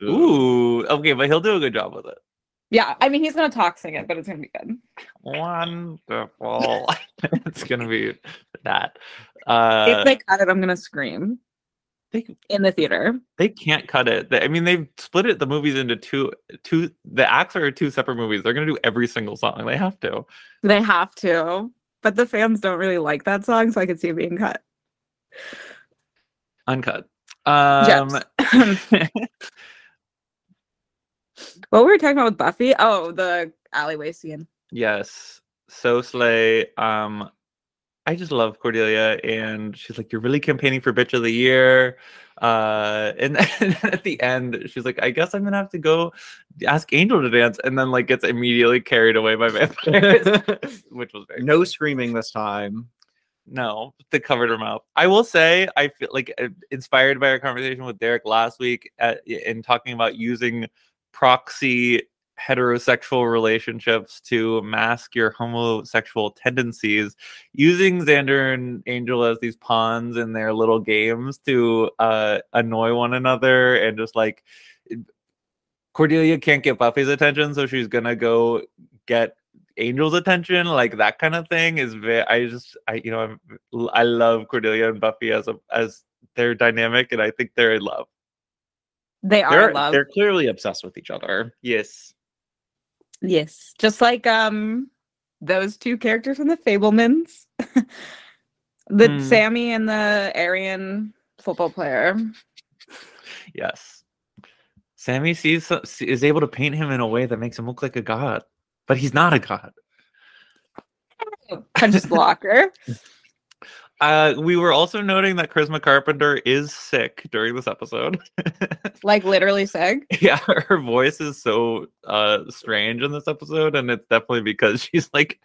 Speaker 1: Ooh, okay, but he'll do a good job with it.
Speaker 3: Yeah, I mean he's gonna talk sing it, but it's gonna be good.
Speaker 1: Wonderful. it's gonna be that. Uh,
Speaker 3: if they cut it, I'm gonna scream
Speaker 1: they
Speaker 3: in the theater.
Speaker 1: they can't cut it. They- I mean, they've split it the movies into two two. The acts are two separate movies. They're gonna do every single song. They have to.
Speaker 3: They have to, but the fans don't really like that song, so I could see it being cut.
Speaker 1: Uncut. Um,
Speaker 3: what were we talking about with Buffy? Oh, the alleyway scene.
Speaker 1: Yes. So Slay. Um, I just love Cordelia, and she's like, "You're really campaigning for Bitch of the Year." Uh, and, and then at the end, she's like, "I guess I'm gonna have to go ask Angel to dance," and then like gets immediately carried away by vampires, which was very
Speaker 2: no screaming this time.
Speaker 1: no, they covered her mouth. I will say, I feel like uh, inspired by our conversation with Derek last week at, in talking about using proxy heterosexual relationships to mask your homosexual tendencies, using Xander and Angel as these pawns in their little games to uh, annoy one another and just like Cordelia can't get Buffy's attention, so she's gonna go get Angel's attention, like that kind of thing is very. I just, I you know, I'm, I love Cordelia and Buffy as a as their dynamic, and I think they're in love.
Speaker 3: They are
Speaker 2: They're
Speaker 3: love.
Speaker 2: they're clearly obsessed with each other.
Speaker 1: Yes.
Speaker 3: Yes, just like um those two characters from the Fabelmans, the
Speaker 1: Hmm.
Speaker 3: Sammy and the Aryan football player.
Speaker 1: Yes. Sammy sees is able to paint him in a way that makes him look like a god, but he's not a god.
Speaker 3: Punches the locker.
Speaker 1: Uh, we were also noting that Charisma Carpenter is sick during this episode.
Speaker 3: like literally sick.
Speaker 1: yeah, her voice is so uh strange in this episode, and it's definitely because she's like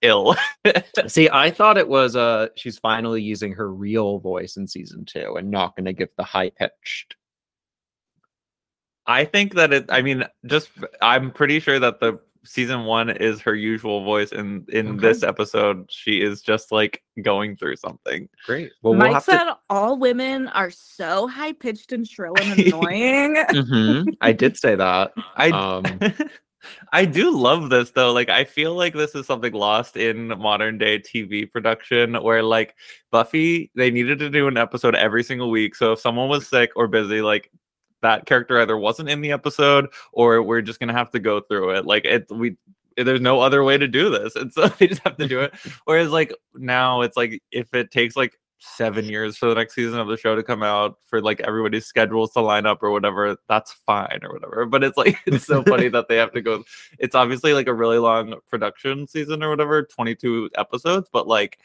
Speaker 1: ill.
Speaker 2: See, I thought it was uh she's finally using her real voice in season two and not gonna give the high pitched.
Speaker 1: I think that it. I mean, just I'm pretty sure that the season one is her usual voice, and in
Speaker 2: Okay.
Speaker 1: this episode, she is just like going through something.
Speaker 2: Great. Well,
Speaker 3: Mike
Speaker 2: we'll
Speaker 3: said
Speaker 2: to.
Speaker 3: all women are so high pitched and shrill and annoying.
Speaker 2: Mhm, I did say that.
Speaker 1: I
Speaker 2: Um,
Speaker 1: I do love this though. Like I feel like this is something lost in modern day TV production where like Buffy, they needed to do an episode every single week. So if someone was sick or busy, like that character either wasn't in the episode or we're just gonna have to go through it. Like it we there's no other way to do this. And so they just have to do it. Whereas like now it's like if it takes like seven years for the next season of the show to come out for like everybody's schedules to line up or whatever that's fine or whatever but it's like it's so funny that they have to go it's obviously like a really long production season or whatever 22 episodes but like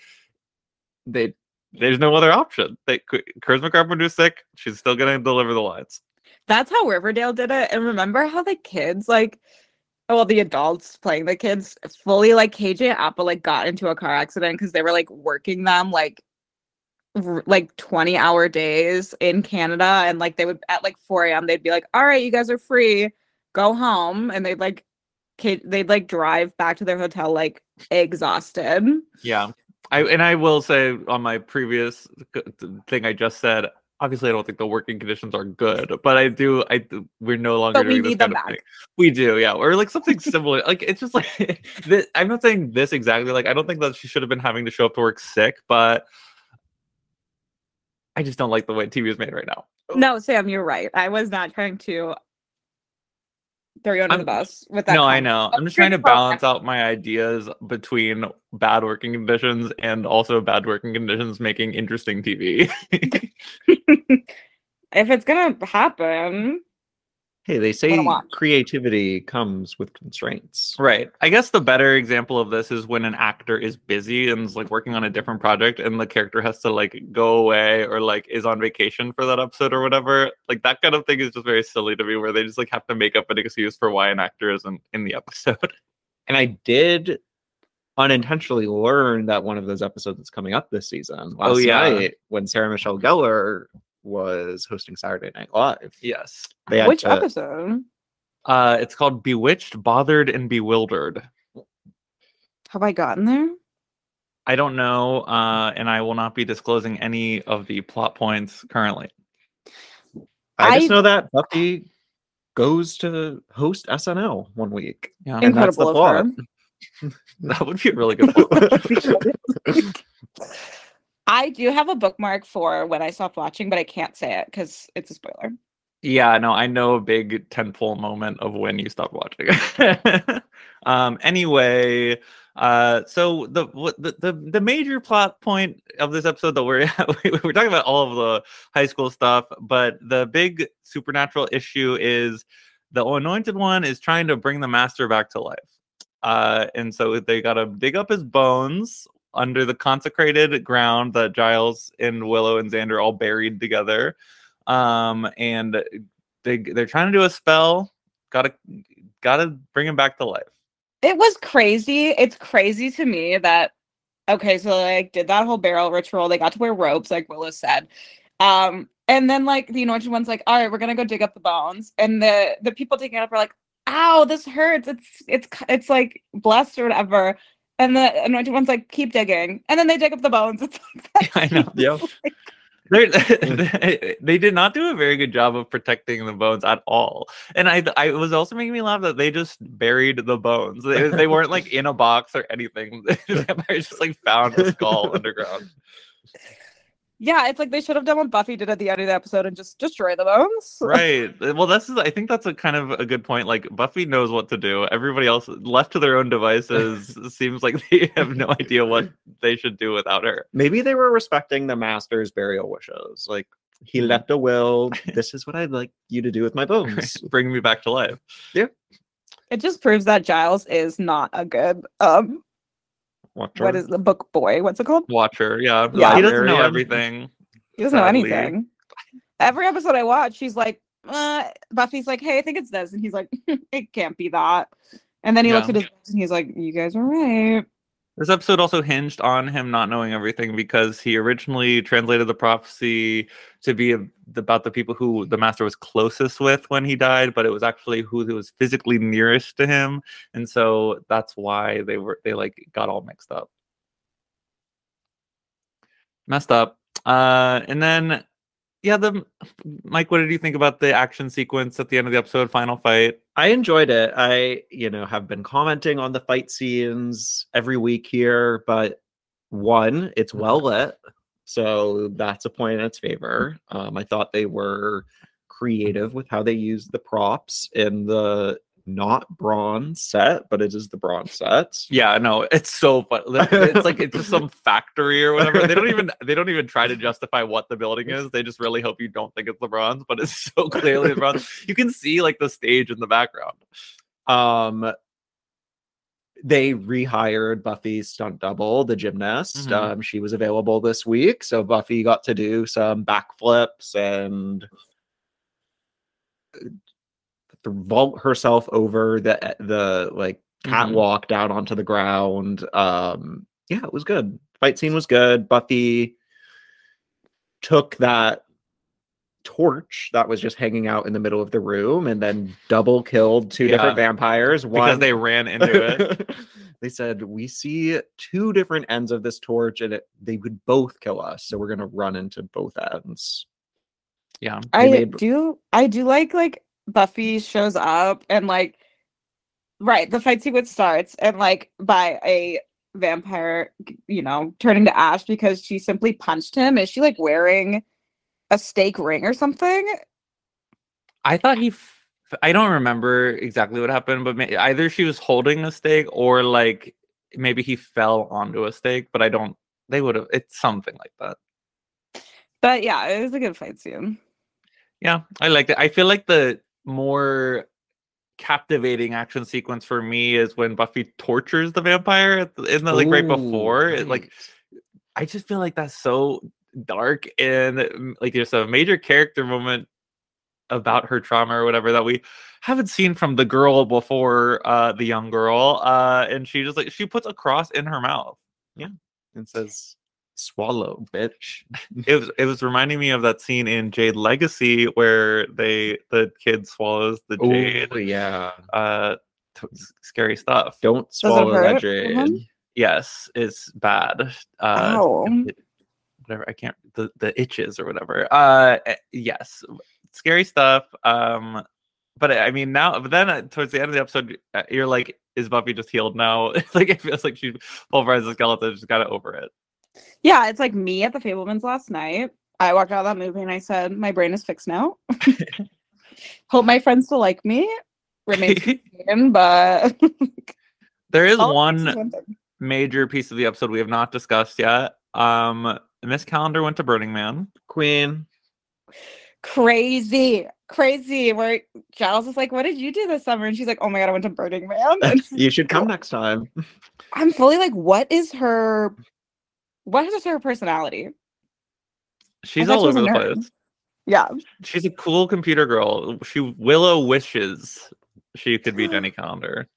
Speaker 1: they there's no other option they charisma carpenter's sick she's still gonna deliver the lines
Speaker 3: That's how Riverdale did it. And remember how the kids like well, the adults playing the kids fully like KJ Apa like got into a car accident because they were like working them like r- like 20 hour days in Canada and like they would at like 4 a.m. they'd be like, All right, you guys are free, go home. And they'd like K- they'd like drive back to their hotel like exhausted.
Speaker 1: Yeah. I and I will say on my previous uh, thing I just said, obviously I don't think the working conditions are good, but I do I do, we're no longer
Speaker 3: But we
Speaker 1: this
Speaker 3: need them back.
Speaker 1: We do, yeah. Or like something similar. Like it's just like this, I'm not saying this exactly. Like I don't think that she should have been having to show up to work sick, but I just don't like the way TV is made right now.
Speaker 3: No, Sam, you're right. I was not trying to throw you under
Speaker 1: I'm-
Speaker 3: the bus with that.
Speaker 1: No, I
Speaker 3: comment.
Speaker 1: know.
Speaker 3: I'm
Speaker 1: I'm just trying to balance out my ideas between bad working conditions and also bad working conditions making interesting TV.
Speaker 3: if it's gonna happen,
Speaker 2: hey, they say creativity comes with constraints.
Speaker 1: Right. I guess the better example of this is when an actor is busy and is like working on a different project and the character has to like go away or like is on vacation for that episode or whatever. Like that kind of thing is just very silly to me where they just like have to make up an excuse for why an actor isn't in the episode.
Speaker 2: And I did unintentionally learn that one of those episodes is coming up this season. Oh, Last
Speaker 1: Oh, yeah.
Speaker 2: night when Sarah Michelle Gellar was hosting Saturday Night Live.
Speaker 1: yes.
Speaker 2: They had
Speaker 3: which
Speaker 2: to-
Speaker 3: episode?
Speaker 1: Uh it's called Bewitched, Bothered and Bewildered.
Speaker 3: Have I gotten there?
Speaker 1: I don't know, uh, and I will not be disclosing any of the plot points currently.
Speaker 2: I just know that Buffy goes to host SNL one week.
Speaker 1: Yeah,
Speaker 2: And that's the
Speaker 3: Incredible
Speaker 2: plot.
Speaker 1: that would be a really good plot.
Speaker 3: I do have a bookmark for when I stopped watching, but I can't say it because it's a spoiler.
Speaker 1: Yeah, no, I know a big tentpole moment of when you stopped watching. um, anyway, uh, so the the, the the major plot point of this episode that we're we're talking about all of the high school stuff, but the big supernatural issue is the anointed one is trying to bring the master back to life. Uh, and so they gotta dig up his bones under the consecrated ground that Giles and Willow and Xander all buried together um and they they're trying to do a spell gotta gotta bring him back to life
Speaker 3: It was crazy. It's crazy to me that okay, so like did that whole barrel ritual. They got to wear robes, like Willow said. Um, and then like the anointed one's like, all right, we're gonna go dig up the bones. And the the people digging it up are like, ow, this hurts. It's it's it's like blessed or whatever. And the anointed one's like, keep digging. And then they dig up the bones. It's like
Speaker 1: I know.
Speaker 2: Yeah.
Speaker 1: They're, they did not do a very good job of protecting the bones at all and i i was also making me laugh that they just buried the bones they, they weren't like in a box or anything the vampires just like found a skull underground
Speaker 3: Yeah, it's like they should have done what Buffy did at the end of the episode and just destroy the bones.
Speaker 1: right well this is i think that's a kind of a good point like buffy knows what to do everybody else left to their own devices seems like they have no idea what they should do without her
Speaker 2: Maybe they were respecting the master's burial wishes. Like he
Speaker 1: Mhm.
Speaker 2: left a will. This is what I'd like you to do with my bones.
Speaker 1: bring me back to life Yeah.
Speaker 3: It just proves that Giles is not a good um
Speaker 2: Watcher.
Speaker 3: what is the book boy? What's it called?
Speaker 1: watcher yeah
Speaker 3: Yeah.
Speaker 1: he doesn't know everything
Speaker 3: He doesn't know anything. Every episode I watch, she's like, uh, Buffy's like, hey, I think it's this. And he's like, it can't be that. And then he looks at his books and he's like, you guys are right.
Speaker 1: This episode also hinged on him not knowing everything because he originally translated the prophecy to be about the people who the master was closest with when he died, but it was actually who was physically nearest to him, and so that's why they were they like got all mixed up. Messed up. Uh, and then yeah, the Mike, what did you think about the action sequence at the end of the episode, final fight?
Speaker 2: I enjoyed it. I, you know, have been commenting on the fight scenes every week here, but one, it's well lit. So that's a point in its favor. Um, I thought they were creative with how they used the props in the not bronze set, but it is the bronze set.
Speaker 1: Yeah, no, it's so fun. It's like it's just some factory or whatever. They don't even they don't even try to justify what the building is. They just really hope you don't think it's the bronze, but it's so clearly the bronze. You can see like the stage in the background.
Speaker 2: Um, they rehired Buffy's stunt double, the gymnast.
Speaker 1: Mhm.
Speaker 2: Um, she was available this week, so Buffy got to do some backflips and vault herself over the the like
Speaker 1: Mhm.
Speaker 2: catwalk down onto the ground. Um, yeah, it was good. Fight scene was good. Buffy took that torch that was just hanging out in the middle of the room and then double killed two different
Speaker 1: Yeah,
Speaker 2: vampires.
Speaker 1: Because
Speaker 2: One
Speaker 1: they ran into it.
Speaker 2: they said we see two different ends of this torch and it, they would both kill us so we're going to run into both ends
Speaker 1: Yeah.
Speaker 2: They
Speaker 3: I
Speaker 2: made-
Speaker 3: do I do like like Buffy shows up and like right, the fight sequence starts and like by a vampire, you know, turning to ash because she simply punched him. Is she like wearing a stake ring or something?
Speaker 1: I thought he. F- I don't remember exactly what happened, but may- either she was holding a stake or like maybe he fell onto a stake. But I don't. They would have. It's something like that.
Speaker 3: But yeah, it was a good fight scene.
Speaker 1: Yeah, I liked it. I feel like the more captivating action sequence for me is when Buffy tortures the vampire in the like right
Speaker 2: Ooh,
Speaker 1: before. It, like. I just feel like that's so dark and mm, like there's a major character moment about her trauma or whatever that we haven't seen from the girl before uh the young girl uh and she just like she puts a cross in her mouth yeah
Speaker 2: and says swallow bitch.
Speaker 1: It was it was reminding me of that scene in jade legacy where they the kid swallows the jade.
Speaker 2: oh yeah.
Speaker 1: Uh t- scary stuff.
Speaker 2: Don't swallow that
Speaker 3: hurt,
Speaker 2: jade.
Speaker 3: Roman?
Speaker 1: yes it's bad. Uh
Speaker 3: Ow.
Speaker 1: whatever i can't the the itches or whatever. Uh eh, yes scary stuff um but i mean now but then uh, towards the end of the episode uh, you're like is buffy just healed now? Like it feels like she pulverized the skeleton just got it over it
Speaker 3: Yeah, it's like me at the Fabelmans last night. I walked out of that movie and I said, My brain is fixed now. Hope my friends still like me. Remains to seen, but
Speaker 1: there is
Speaker 3: all it
Speaker 1: one
Speaker 3: is one thing.
Speaker 1: major piece of the episode we have not discussed yet um miss calendar went to burning man
Speaker 2: queen
Speaker 3: crazy, crazy. Where Giles is like, What did you do this summer? And she's like, Oh my god, I went to Burning Man.
Speaker 2: You should come next time
Speaker 3: I'm fully like, what is her what is her personality?
Speaker 1: she's all over the
Speaker 3: nerd.
Speaker 1: place
Speaker 3: Yeah.
Speaker 1: she's a cool computer girl she willow wishes she could be jenny calendar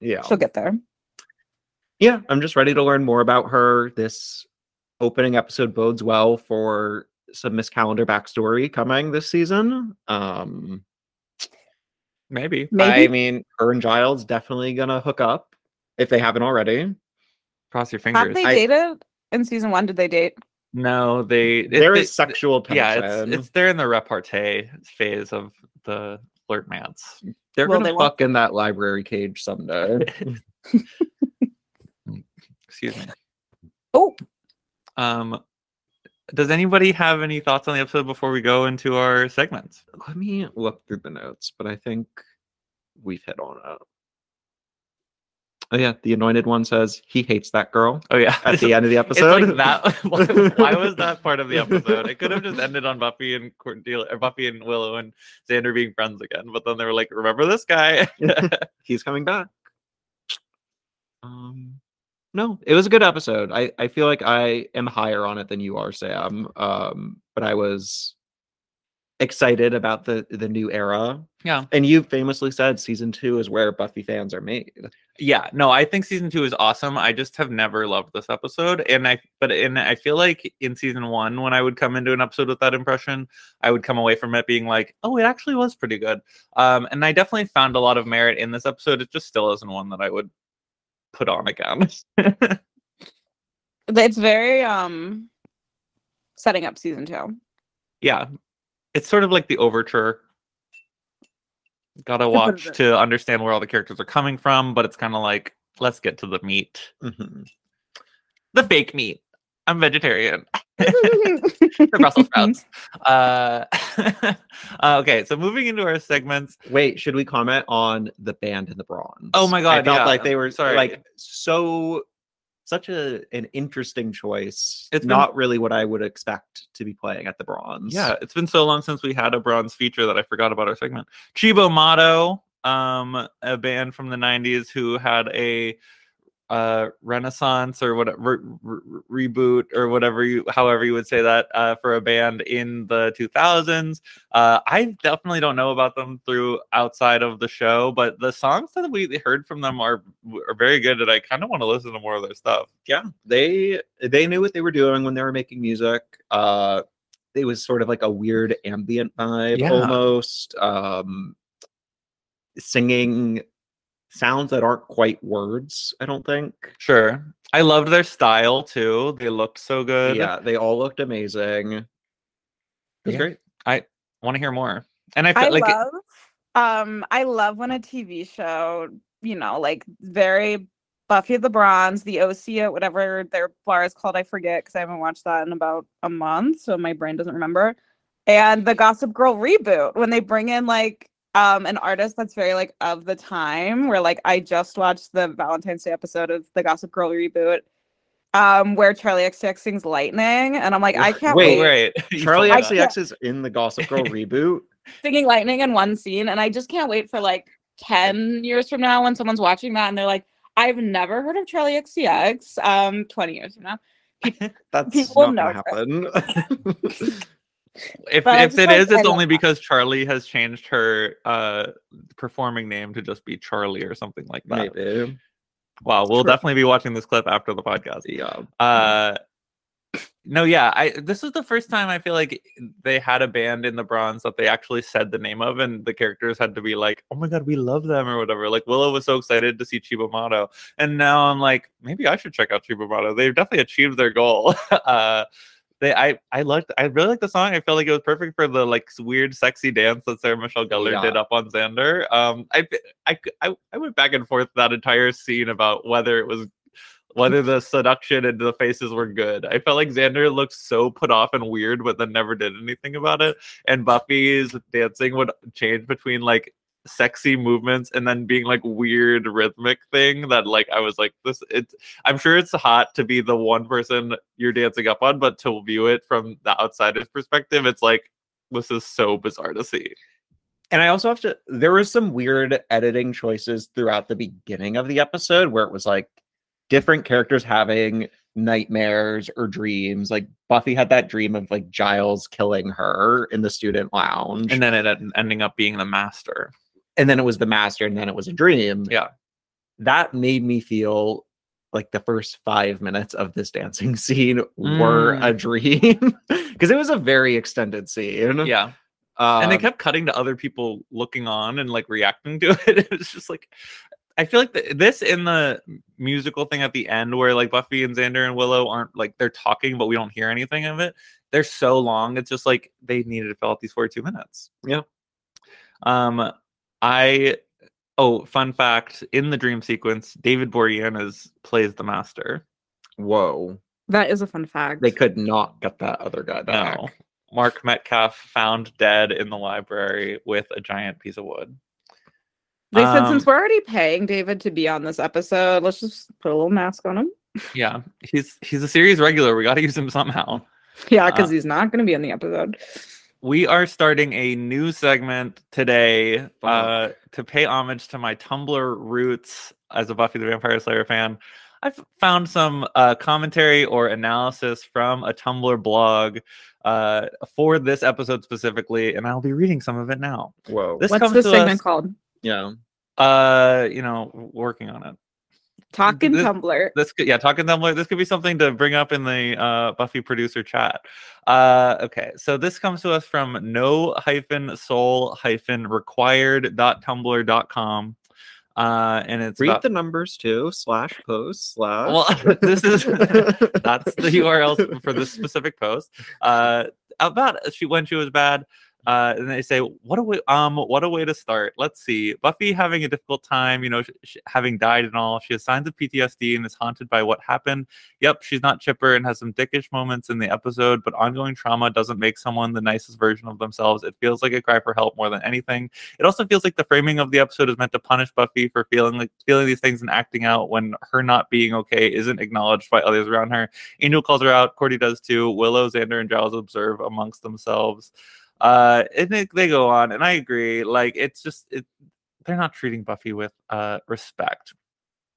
Speaker 2: yeah
Speaker 3: She'll get there.
Speaker 2: yeah, I'm just ready to learn more about her. This opening episode bodes well for some Miss Calendar backstory coming this season. Um,
Speaker 1: maybe
Speaker 2: I mean, her and Giles definitely gonna hook up if they haven't already.
Speaker 1: cross your fingers.
Speaker 3: have they
Speaker 2: I-
Speaker 3: dated in season one? Did they date?
Speaker 1: no they it-
Speaker 2: there
Speaker 1: they-
Speaker 2: is sexual
Speaker 1: yeah
Speaker 2: tension.
Speaker 1: it's it's they're in the repartee phase of the flirt mance
Speaker 2: They're
Speaker 3: Will
Speaker 2: gonna
Speaker 3: they want-
Speaker 2: fuck in that library cage someday.
Speaker 1: excuse me
Speaker 3: Oh,
Speaker 1: um does anybody have any thoughts on the episode before we go into our segments
Speaker 2: Let me look through the notes, but I think we've hit on it. Oh yeah, the anointed one says he hates that girl
Speaker 1: oh yeah
Speaker 2: at the end of the
Speaker 1: It's
Speaker 2: episode.
Speaker 1: like that. Why, why was that part of the episode? It could have just ended on Buffy and Cordelia, or Buffy and Willow and Xander being friends again. But then they were like, "Remember this guy?"
Speaker 2: he's coming back. Um, no, it was a good episode. I I feel like I am higher on it than you are, Sam. Um, but I was excited about the the new era.
Speaker 1: Yeah.
Speaker 2: And you famously said season two is where Buffy fans are made.
Speaker 1: Yeah, no, I think season two is awesome. I just have never loved this episode, and I but and I feel like in season one, when I would come into an episode with that impression, I would come away from it being like, oh, it actually was pretty good. Um, and I definitely found a lot of merit in this episode. It just still isn't one that I would put on again.
Speaker 3: It's very um setting up season two.
Speaker 1: yeah, it's sort of like the overture. Gotta watch to understand where all the characters are coming from, but it's kind of like let's get to the meat,
Speaker 2: Mhm.
Speaker 1: the fake meat. I'm vegetarian. the Brussels sprouts. Uh, uh, okay, so moving into our segments.
Speaker 2: Wait, should we comment on the band and the bronze?
Speaker 1: Oh my god!
Speaker 2: I
Speaker 1: God,
Speaker 2: felt
Speaker 1: yeah,
Speaker 2: like they were
Speaker 1: sorry.
Speaker 2: like so such a an interesting choice.
Speaker 1: It's been-
Speaker 2: not really what I would expect to be playing at the bronze.
Speaker 1: Yeah, it's been so long since we had a bronze feature that I forgot about our segment. Cibo Matto, um, a band from the '90s who had a uh renaissance or whatever re- re- reboot or whatever you however you would say that uh for a band in the 2000s uh i definitely don't know about them through outside of the show but the songs that we heard from them are are very good and i kind of want to listen to more of their stuff
Speaker 2: yeah. They they knew what they were doing when they were making music. Uh it was sort of like a weird ambient vibe
Speaker 1: Yeah.
Speaker 2: almost. Um singing sounds that aren't quite words, I don't think.
Speaker 1: sure i loved their style too they looked so good
Speaker 2: Yeah, they all looked amazing. It was
Speaker 1: Yeah.
Speaker 2: great.
Speaker 1: I want to hear more and i
Speaker 3: I
Speaker 1: felt like it-
Speaker 3: love um I love when a TV show, you know, like very Buffy the Bronze, the OC, whatever their bar is called, I forget because I haven't watched that in about a month, so my brain doesn't remember. And the Gossip Girl reboot when they bring in like um an artist that's very like of the time where like I just watched the Valentine's Day episode of the Gossip Girl reboot um where Charli XCX sings Lightning and I'm like I can't
Speaker 2: Wait,
Speaker 3: wait,
Speaker 1: right
Speaker 2: Charli
Speaker 1: told.
Speaker 2: XCX is in the Gossip Girl reboot.
Speaker 3: singing lightning in one scene and i just can't wait for like 10 years from now when someone's watching that and they're like i've never heard of charli xcx um 20 years from now
Speaker 2: That's
Speaker 3: People
Speaker 2: not
Speaker 3: know
Speaker 2: gonna happen.
Speaker 1: If
Speaker 3: But
Speaker 1: if it is, it's only
Speaker 3: that.
Speaker 1: because Charli has changed her uh performing name to just be Charli or something like that.
Speaker 2: Maybe.
Speaker 1: Wow, we'll
Speaker 2: True.
Speaker 1: definitely be watching this clip after the podcast.
Speaker 2: Yeah.
Speaker 1: Uh no, yeah, I this is the first time I feel like they had a band in the bronze that they actually said the name of, and the characters had to be like, "Oh my god, we love them" or whatever. Like Willow was so excited to see Cibo Matto, and now I'm like, maybe I should check out Cibo Matto. They've definitely achieved their goal. uh, they, I, I liked, I really like the song. I felt like it was perfect for the like weird, sexy dance that Sarah Michelle Gellar
Speaker 2: Yeah.
Speaker 1: did up on Xander. Um, I, I, I, I went back and forth that entire scene about whether it was whether the seduction and the faces were good. I felt like Xander looked so put off and weird, but then never did anything about it. And Buffy's dancing would change between like sexy movements and then being like weird rhythmic thing that like I was like this it's I'm sure it's hot to be the one person you're dancing up on, but to view it from the outsider's perspective, it's like this is so bizarre to see.
Speaker 2: And I also have to there was some weird editing choices throughout the beginning of the episode where it was like different characters having nightmares or dreams. Like Buffy had that dream of like Giles killing her in the student lounge.
Speaker 1: And then it ending up being the master.
Speaker 2: And then it was the master and then it was a dream.
Speaker 1: Yeah.
Speaker 2: That made me feel like the first five minutes of this dancing scene were
Speaker 1: Mm.
Speaker 2: a dream because it was a very extended scene.
Speaker 1: Yeah. and they
Speaker 2: Um,
Speaker 1: kept cutting to other people looking on and like reacting to it. It was just like I feel like the, this in the musical thing at the end where like Buffy and Xander and Willow aren't like they're talking but we don't hear anything of it. They're so long. It's just like they needed to fill out these 42 minutes.
Speaker 2: Yeah.
Speaker 1: Um I oh fun fact in the dream sequence David Boreanaz plays the master.
Speaker 2: whoa.
Speaker 3: that is a fun fact
Speaker 2: They could not get that other guy back.
Speaker 1: No. Mark Metcalf found dead in the library with a giant piece of wood.
Speaker 3: they said
Speaker 1: Um,
Speaker 3: since we're already paying david to be on this episode let's just put a little mask on him
Speaker 1: Yeah, he's he's a series regular. We got to use him somehow.
Speaker 3: yeah
Speaker 1: Uh,
Speaker 3: because he's not going to be in the episode
Speaker 1: We are starting a new segment today uh, to pay homage to my Tumblr roots as a Buffy the Vampire Slayer fan. I've found some uh, commentary or analysis from a Tumblr blog uh, for this episode specifically, and I'll be reading some of it now.
Speaker 2: Whoa.
Speaker 1: This
Speaker 3: What's
Speaker 1: comes
Speaker 3: the segment
Speaker 1: us,
Speaker 3: called?
Speaker 2: yeah.
Speaker 1: uh, you know, working on it.
Speaker 3: Talking
Speaker 1: This-
Speaker 3: Tumblr.
Speaker 1: This could, yeah, talking Tumblr. This could be something to bring up in the uh, Buffy producer chat. Uh, okay, so this comes to us from no hyphen soul hyphen required dot tumblr dot com. Uh, and it's
Speaker 2: Read
Speaker 1: about-
Speaker 2: the numbers too. Slash post slash.
Speaker 1: well, this is that's the URL for this specific post. Uh, about she when she was bad. Uh, and they say, "What a way, um, what a way to start." Let's see, Buffy having a difficult time, you know, sh- sh- having died and all. She has signs of PTSD and is haunted by what happened. Yep, she's not chipper and has some dickish moments in the episode, but ongoing trauma doesn't make someone the nicest version of themselves. It feels like a cry for help more than anything. It also feels like the framing of the episode is meant to punish Buffy for feeling like feeling these things and acting out when her not being okay isn't acknowledged by others around her. Angel calls her out. Cordy does too. Willow, Xander, and Giles observe amongst themselves. Uh, and they, they go on, and I agree. Like it's just it, they're not treating Buffy with uh respect.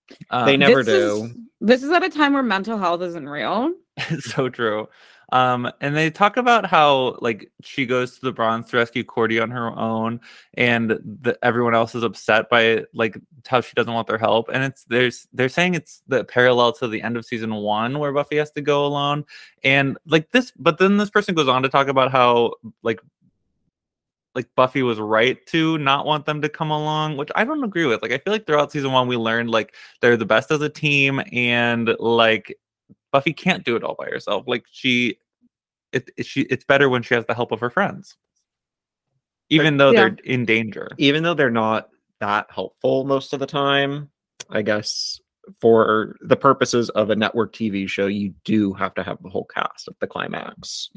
Speaker 2: They
Speaker 1: Um,
Speaker 2: never
Speaker 3: This is-
Speaker 2: do.
Speaker 3: This is at a time where mental health isn't real.
Speaker 1: So true. Um, and they talk about how like she goes to the bronze to rescue Cordy on her own, and the, everyone else is upset by like how she doesn't want their help. And it's there's they're saying it's the parallel to the end of season one where Buffy has to go alone, and like this. But then this person goes on to talk about how like like Buffy was right to not want them to come along, which I don't agree with. Like I feel like throughout season one we learned like they're the best as a team, and like Buffy can't do it all by herself. Like she, it, it- she, it's better when she has the help of her friends, even though
Speaker 3: Yeah.
Speaker 1: they're in danger.
Speaker 2: Even though they're not that helpful most of the time, I guess for the purposes of a network TV show, you do have to have the whole cast at the climax.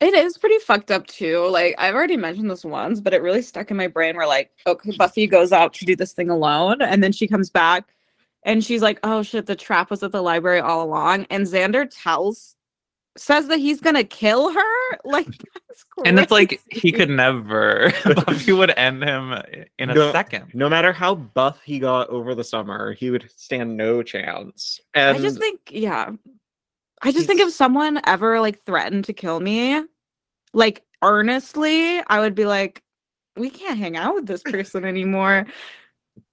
Speaker 3: It is pretty fucked up too. Like I've already mentioned this once, but it really stuck in my brain where like, okay, Buffy goes out to do this thing alone, and then she comes back and she's like, Oh shit, the trap was at the library all along. And Xander tells says that he's gonna kill her. Like that's
Speaker 1: And it's like he could never. Buffy would end him in a
Speaker 2: No.
Speaker 1: second.
Speaker 2: No matter how buff he got over the summer, he would stand no chance. And
Speaker 3: I just think, yeah. I just think if someone ever like threatened to kill me, like earnestly, I would be like, we can't hang out with this person anymore.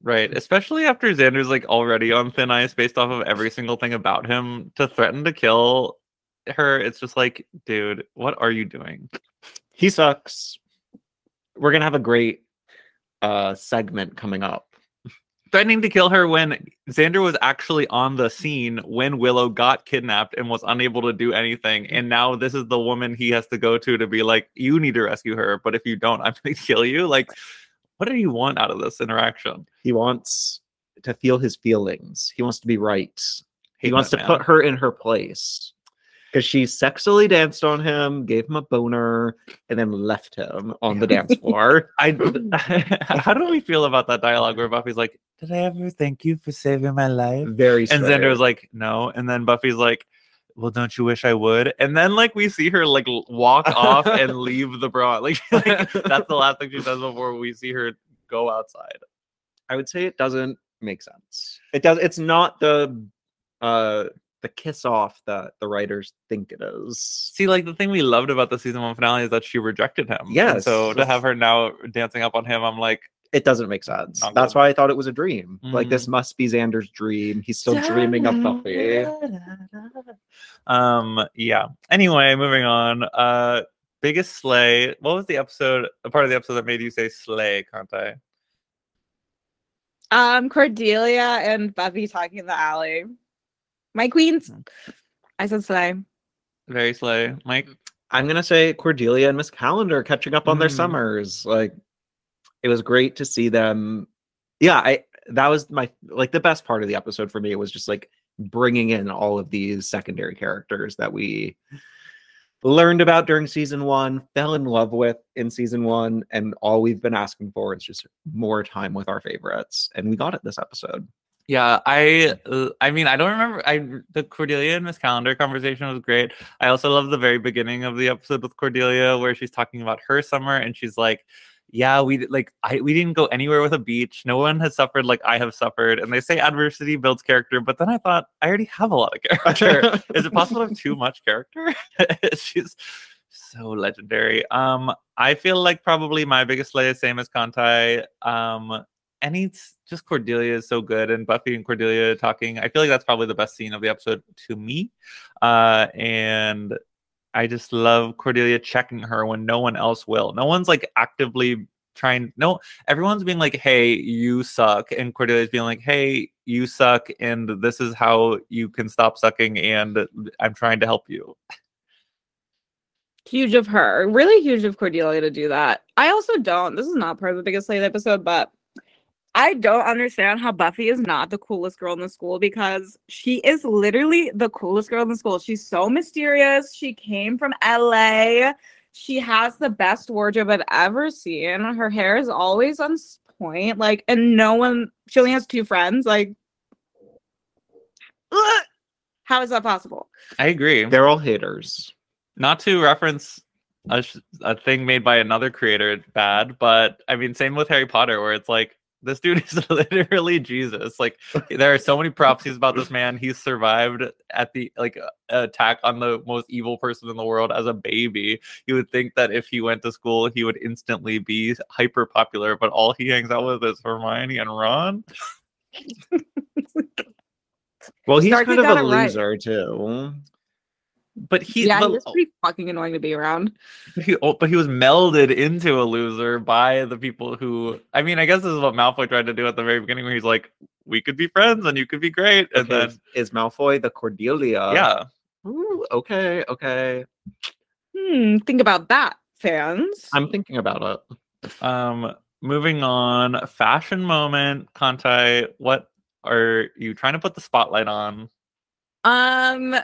Speaker 1: Right. Especially after Xander's like already on thin ice based off of every single thing about him to threaten to kill her. It's just like, dude, what are you doing?
Speaker 2: he sucks. We're gonna have a great uh segment coming up.
Speaker 1: Threatening to kill her when Xander was actually on the scene when Willow got kidnapped and was unable to do anything. And now this is the woman he has to go to to be like, you need to rescue her. But if you don't, I'm going to kill you. Like, what do you want out of this interaction?
Speaker 2: He wants to feel his feelings. He wants to be right. He wants to
Speaker 1: man.
Speaker 2: put her in her place. Because she sexually danced on him, gave him a boner, and then left him on the dance floor.
Speaker 1: I, how do we feel about that dialogue where Buffy's like, did I ever thank you for saving my life?
Speaker 2: Very
Speaker 1: And
Speaker 2: strange.
Speaker 1: Xander was like, no. And then Buffy's like, well, don't you wish I would? And then like we see her like walk off and leave the bra. Like, like that's the last thing she says before we see her go outside.
Speaker 2: I would say it doesn't make sense. It does. It's not the uh the kiss off that the writers think it is.
Speaker 1: See, like the thing we loved about the season one finale is that she rejected him. And
Speaker 2: Yes.
Speaker 1: so to have her now dancing up on him, I'm like,
Speaker 2: It doesn't make sense. That's
Speaker 1: good.
Speaker 2: why I thought it was a dream. Like
Speaker 1: Mhm.
Speaker 2: this must be Xander's dream. He's still dreaming of Buffy.
Speaker 1: Um, yeah. Anyway, moving on. Uh biggest slay. What was the episode a part of the episode that made you say slay, can't I?
Speaker 3: Um, Cordelia and Buffy talking in the alley. My queens.
Speaker 1: Mm.
Speaker 3: I said slay.
Speaker 1: Very slay. Mike.
Speaker 2: I'm gonna say Cordelia and Miss Calendar catching up on their
Speaker 1: Mm.
Speaker 2: summers. Like it was great to see them. Yeah, I that was my like the best part of the episode for me. It was just like bringing in all of these secondary characters that we learned about during season one, fell in love with in season one, and all we've been asking for is just more time with our favorites, and we got it this episode.
Speaker 1: Yeah, I uh, I mean I don't remember I the Cordelia and Miss Calendar conversation was great. I also love the very beginning of the episode with Cordelia where she's talking about her summer and she's like, yeah, we like I we didn't go anywhere with a beach. No one has suffered like I have suffered. And they say adversity builds character, but then I thought I already have a lot of character. Is it possible to have too much character? She's so legendary. Um, I feel like probably my biggest lay is same as Kantai. Um, and it's just Cordelia is so good, and Buffy and Cordelia talking. I feel like that's probably the best scene of the episode to me. Uh, and I just love Cordelia checking her when no one else will. No one's like actively trying. No, everyone's being like, "Hey, you suck," and Cordelia's being like, "Hey, you suck," and this is how you can stop sucking, and I'm trying to help you.
Speaker 3: huge of her. Really huge of Cordelia to do that. I also don't. This is not part of the biggest slate episode, but I don't understand how Buffy is not the coolest girl in the school because she is literally the coolest girl in the school. She's so mysterious. She came from LA. She has the best wardrobe I've ever seen. Her hair is always on point. Like, and no one, she only has two friends. Like, ugh! how is that possible?
Speaker 1: I agree.
Speaker 2: They're all haters.
Speaker 1: Not to reference a, sh- a thing made by another creator bad, but I mean, same with Harry Potter, where it's like this dude is literally Jesus. Like, there are so many prophecies about this man. He's survived at the like attack on the most evil person in the world as a baby. You would think that if he went to school, he would instantly be hyper popular, but all he hangs out with is Hermione and Ron.
Speaker 2: Well, he's
Speaker 3: Starkey
Speaker 2: kind of a
Speaker 3: it right.
Speaker 2: loser too.
Speaker 1: But he,
Speaker 3: yeah,
Speaker 1: but,
Speaker 3: he was pretty fucking annoying to be around.
Speaker 1: But he, oh, but he was melded into a loser by the people who. I mean, I guess this is what Malfoy tried to do at the very beginning, where he's like, "We could be friends, and you could be great," and
Speaker 2: Okay,
Speaker 1: then
Speaker 2: is Malfoy the Cordelia?
Speaker 1: yeah,
Speaker 2: Ooh, okay, okay.
Speaker 3: Hmm, think about that, fans.
Speaker 2: I'm thinking about it.
Speaker 1: um, moving on. Fashion moment, Kantai. What are you trying to put the spotlight on?
Speaker 3: Um,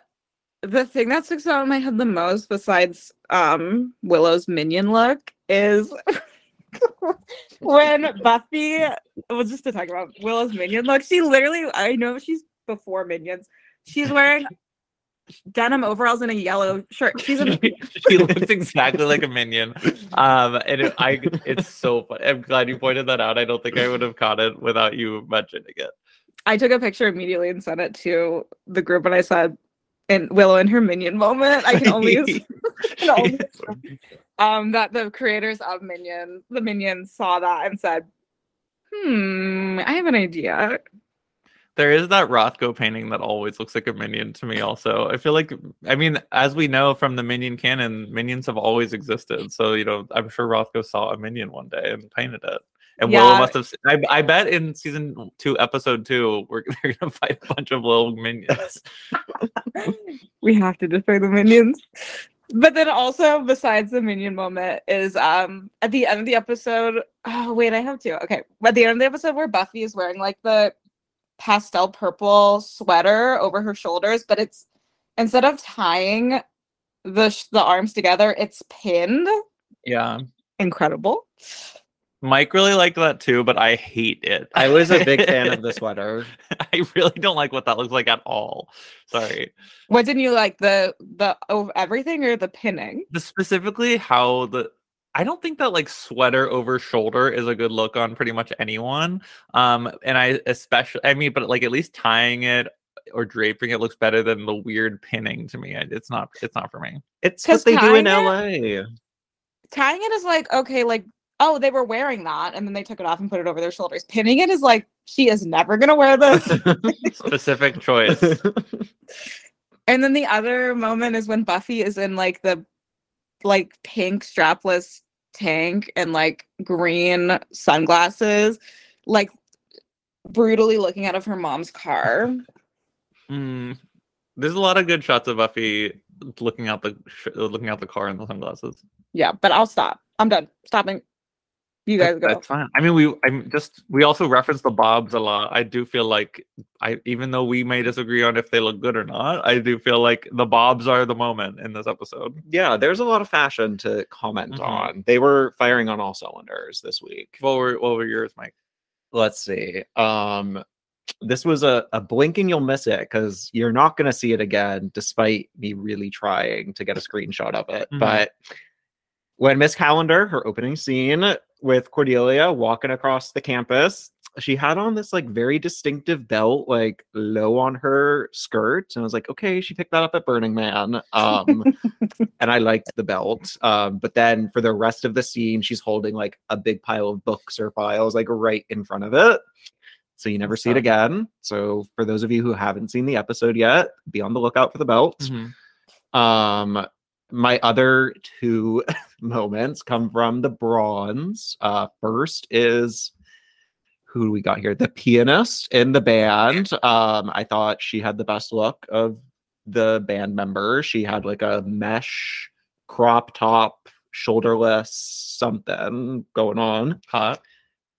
Speaker 3: the thing that sticks out in my head the most, besides um Willow's minion look, is when Buffy was just to talk about Willow's minion look. She literally, I know she's before minions. She's wearing denim overalls and a yellow shirt. She's a
Speaker 1: she looks exactly like a minion. Um, and it, I, it's so fun. I'm glad you pointed that out. I don't think I would have caught it without you mentioning it.
Speaker 3: I took a picture immediately and sent it to the group and I said, and Willow in her minion moment. I can only use can only um that the creators of Minion, the Minions saw that and said, "Hmm, I have an idea."
Speaker 1: There is that Rothko painting that always looks like a minion to me. Also, I feel like, I mean, as we know from the minion canon, minions have always existed. So you know, I'm sure Rothko saw a minion one day and painted it. And Willow must have. I, I bet in season two, episode two, we're they're gonna fight a bunch of little minions.
Speaker 3: we have to destroy the minions. But then also, besides the minion moment, is um at the end of the episode. Oh wait, I have to. Okay, at the end of the episode where Buffy is wearing like the pastel purple sweater over her shoulders, but it's instead of tying the the arms together, it's pinned.
Speaker 1: yeah,
Speaker 3: Incredible.
Speaker 1: Mike really liked that too, but I hate it.
Speaker 2: I was a big fan of the sweater.
Speaker 1: I really don't like what that looks like at all. Sorry.
Speaker 3: What didn't you like the the of everything or the pinning?
Speaker 1: the specifically how the I don't think that like sweater over shoulder is a good look on pretty much anyone. Um, and I especially, I mean, but like at least tying it or draping it looks better than the weird pinning to me. It's not, it's not for me.
Speaker 2: It's what they do in
Speaker 3: tying
Speaker 2: LA.
Speaker 3: tying it is like okay like oh they were wearing that and then they took it off and put it over their shoulders. Pinning it is like she is never gonna wear this.
Speaker 1: Specific choice.
Speaker 3: and then the other moment is when buffy is in like the like pink strapless tank and like green sunglasses like brutally looking out of her mom's car.
Speaker 1: Mm, there's a lot of good shots of Buffy looking out the sh- looking out the car in the sunglasses.
Speaker 3: yeah but i'll stop. I'm done. Stopping you guys
Speaker 1: That-
Speaker 3: go
Speaker 1: That's fine. I mean, we I'm just we also reference the bobs a lot. I do feel like I even though we may disagree on if they look good or not, I do feel like the bobs are the moment in this episode.
Speaker 2: yeah, there's a lot of fashion to comment
Speaker 1: Mhm.
Speaker 2: on. They were firing on all cylinders this week.
Speaker 1: What were what were yours, Mike?
Speaker 2: Let's see. Um this was a, a blink and you'll miss it because you're not going to see it again, despite me really trying to get a screenshot of it.
Speaker 1: Mhm.
Speaker 2: But when Miss Calendar, her opening scene, with Cordelia walking across the campus. She had on this like very distinctive belt, like low on her skirt. And I was like, okay, she picked that up at Burning Man. Um, and I liked the belt. Um, but then for the rest of the scene, she's holding like a big pile of books or files, like right in front of it. So you never see it again. So for those of you who haven't seen the episode yet, be on the lookout for the belt.
Speaker 1: Mhm.
Speaker 2: Um, my other two moments come from the bronze. Uh, first is who we got here? The pianist in the band. Um, I thought she had the best look of the band members. She had like a mesh crop top, shoulderless something going on.
Speaker 1: Hot.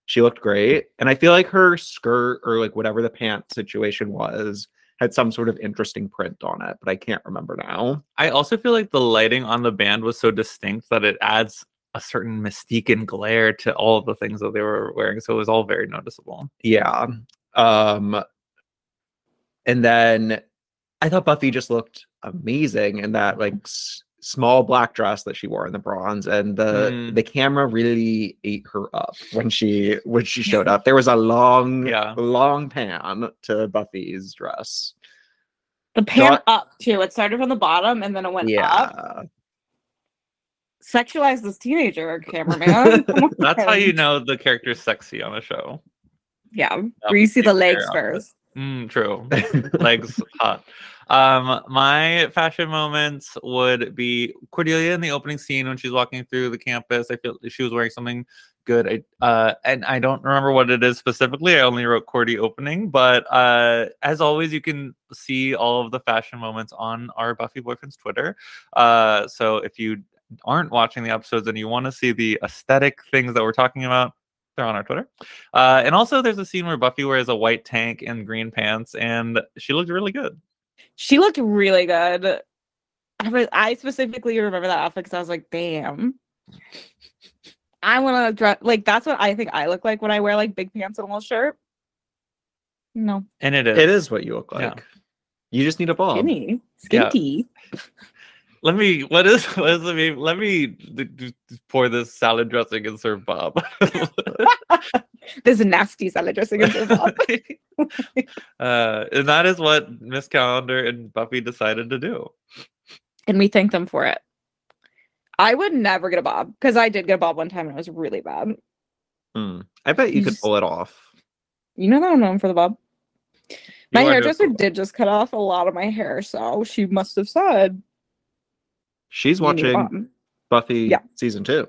Speaker 2: She looked great. And I feel like her skirt or like whatever the pant situation was had some sort of interesting print on it, but I can't remember now.
Speaker 1: I also feel like the lighting on the band was so distinct that it adds a certain mystique and glare to all of the things that they were wearing. So it was all very noticeable.
Speaker 2: Yeah. Um and then I thought Buffy just looked amazing in that like s- small black dress that she wore in the Bronze and the
Speaker 1: Mm.
Speaker 2: the camera really ate her up when she when she showed up. There was a long
Speaker 1: Yeah.
Speaker 2: long pan to Buffy's dress.
Speaker 3: The pan
Speaker 2: Not-
Speaker 3: up too. It started from the bottom and then it went
Speaker 2: yeah.
Speaker 3: up. Sexualize this teenager, cameraman. Come
Speaker 1: That's how you know the character's sexy on a show.
Speaker 3: Yeah, where you see the legs
Speaker 1: care of it.
Speaker 3: first.
Speaker 1: Mm, true. Legs hot. Um, my fashion moments would be Cordelia in the opening scene when she's walking through the campus. I feel she was wearing something good. I uh, and I don't remember what it is specifically. I only wrote Cordy opening, but uh, as always, you can see all of the fashion moments on our Buffy Boyfriends Twitter. Uh, so if you aren't watching the episodes and you want to see the aesthetic things that we're talking about, they're on our Twitter. Uh, and also, there's a scene where Buffy wears a white tank and green pants, and she looked really good.
Speaker 3: She looked really good. I, was, I specifically remember that outfit because I was like, damn. I want to dress like that's what I think I look like when I wear like big pants and a little shirt. No,
Speaker 1: And it is.
Speaker 2: It is what you look like.
Speaker 1: Yeah.
Speaker 2: You just need a bob.
Speaker 3: skinny,
Speaker 1: Yeah. Let me. What is? What is the name? Let me d- d- pour this salad dressing and serve Bob.
Speaker 3: This nasty salad dressing is so hot.
Speaker 1: uh, and that is what Miss Calendar and Buffy decided to do.
Speaker 3: and we thank them for it. I would never get a bob because I did get a bob one time and it was really bad.
Speaker 2: Hmm. I bet you
Speaker 3: You
Speaker 2: could
Speaker 3: just-
Speaker 2: pull it off.
Speaker 3: You know that I'm known for the bob.
Speaker 1: You
Speaker 3: My hairdresser did just cut off a lot of my hair, so she must have said
Speaker 2: She's
Speaker 3: "You need a
Speaker 2: watching. Buffy
Speaker 3: Yeah.
Speaker 2: season two.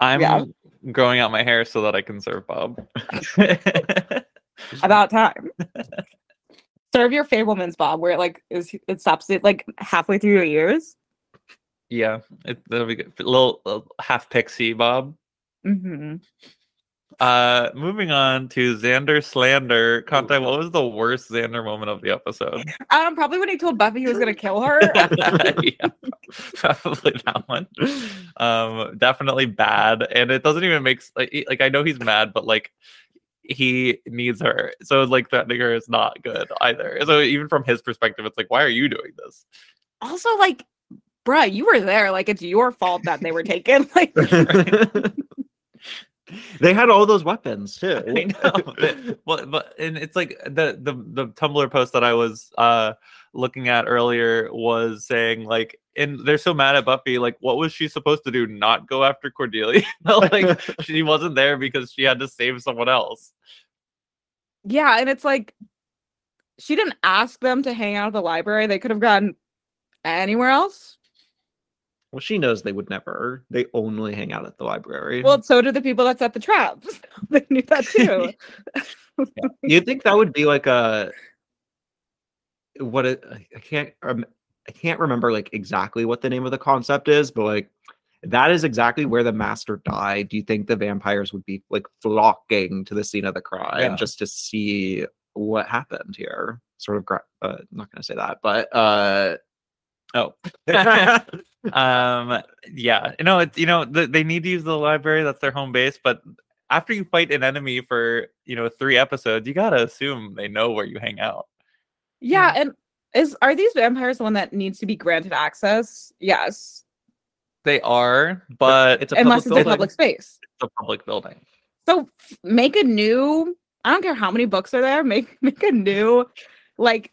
Speaker 1: I'm
Speaker 3: Yeah.
Speaker 1: growing out my hair so that I can serve Bob.
Speaker 3: About time. Serve your Fabelman's bob, where it like is it stops it like halfway through your ears.
Speaker 1: yeah, it, that'll be good. A little, little half pixie Bob.
Speaker 3: hmm
Speaker 1: Uh, moving on to Xander slander. Conti, what was the worst Xander moment of the episode?
Speaker 3: Um, probably when he told Buffy he was gonna kill her.
Speaker 1: yeah, probably that one. Um, definitely bad, and it doesn't even make like like I know he's mad, but like he needs her, so like threatening her is not good either. So even from his perspective, it's like, why are you doing this?
Speaker 3: also, like, bruh, you were there. Like, it's your fault that they were taken. Like,
Speaker 2: they had all those weapons too.
Speaker 1: I know. but- well, but and it's like the the the Tumblr post that I was uh looking at earlier was saying like, and they're so mad at Buffy. Like, what was she supposed to do? Not go after Cordelia? like, she wasn't there because she had to save someone else.
Speaker 3: yeah, and it's like she didn't ask them to hang out at the library. They could have gone anywhere else.
Speaker 2: Well, she knows they would never. They only hang out at the library.
Speaker 3: Well, so do the people that set the traps. they knew that too.
Speaker 2: you'd think that would be like a what it I can't um, I can't remember like exactly what the name of the concept is, but like that is exactly where the master died. Do you think the vampires would be like flocking to the scene of the crime
Speaker 1: Yeah.
Speaker 2: just to see what happened here? Sort of, gra- uh, not going to say that, but uh,
Speaker 1: Oh. um yeah you know it's you know th- they need to use the library that's their home base but after you fight an enemy for you know three episodes you gotta assume they know where you hang out
Speaker 3: yeah, and is are these vampires the one that needs to be granted access? Yes.
Speaker 1: They are, but
Speaker 2: it's a
Speaker 3: unless
Speaker 2: public
Speaker 3: it's a public space.
Speaker 1: it's a public building.
Speaker 3: So f- make a new. I don't care how many books are there. Make make a new, like,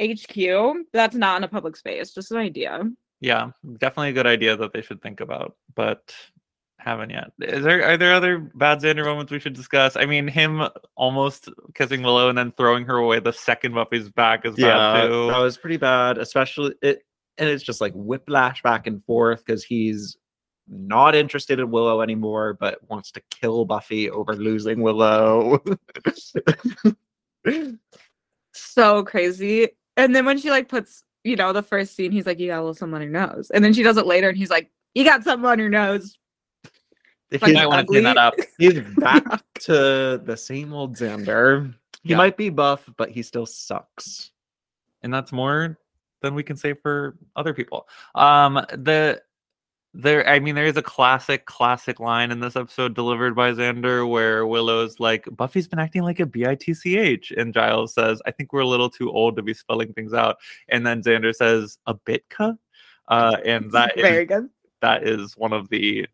Speaker 3: HQ that's not in a public space. Just an idea.
Speaker 1: Yeah, definitely a good idea that they should think about, but haven't yet. Is there are there other bad Xander moments we should discuss? I mean, him almost kissing Willow and then throwing her away the second Buffy's back is
Speaker 2: yeah,
Speaker 1: bad too.
Speaker 2: that was pretty bad. Especially it, and it's just like whiplash back and forth because he's not interested in Willow anymore, but wants to kill Buffy over losing Willow.
Speaker 3: So crazy. And then when she like puts, you know, the first scene, he's like, "You got a little something on your nose," and then she does it later, and he's like, "You got something on your nose."
Speaker 1: you
Speaker 3: Like,
Speaker 1: might want to clean that up.
Speaker 2: he's back to the same old Xander. He
Speaker 1: Yeah.
Speaker 2: might be buff, but he still sucks.
Speaker 1: and that's more than we can say for other people. Um, the there, I mean, there is a classic, classic line in this episode delivered by Xander where Willow's like, "Buffy's been acting like a bitch," and Giles says, "I think we're a little too old to be spelling things out," and then Xander says, "A bitca," uh, and that is
Speaker 3: very good.
Speaker 1: that is one of the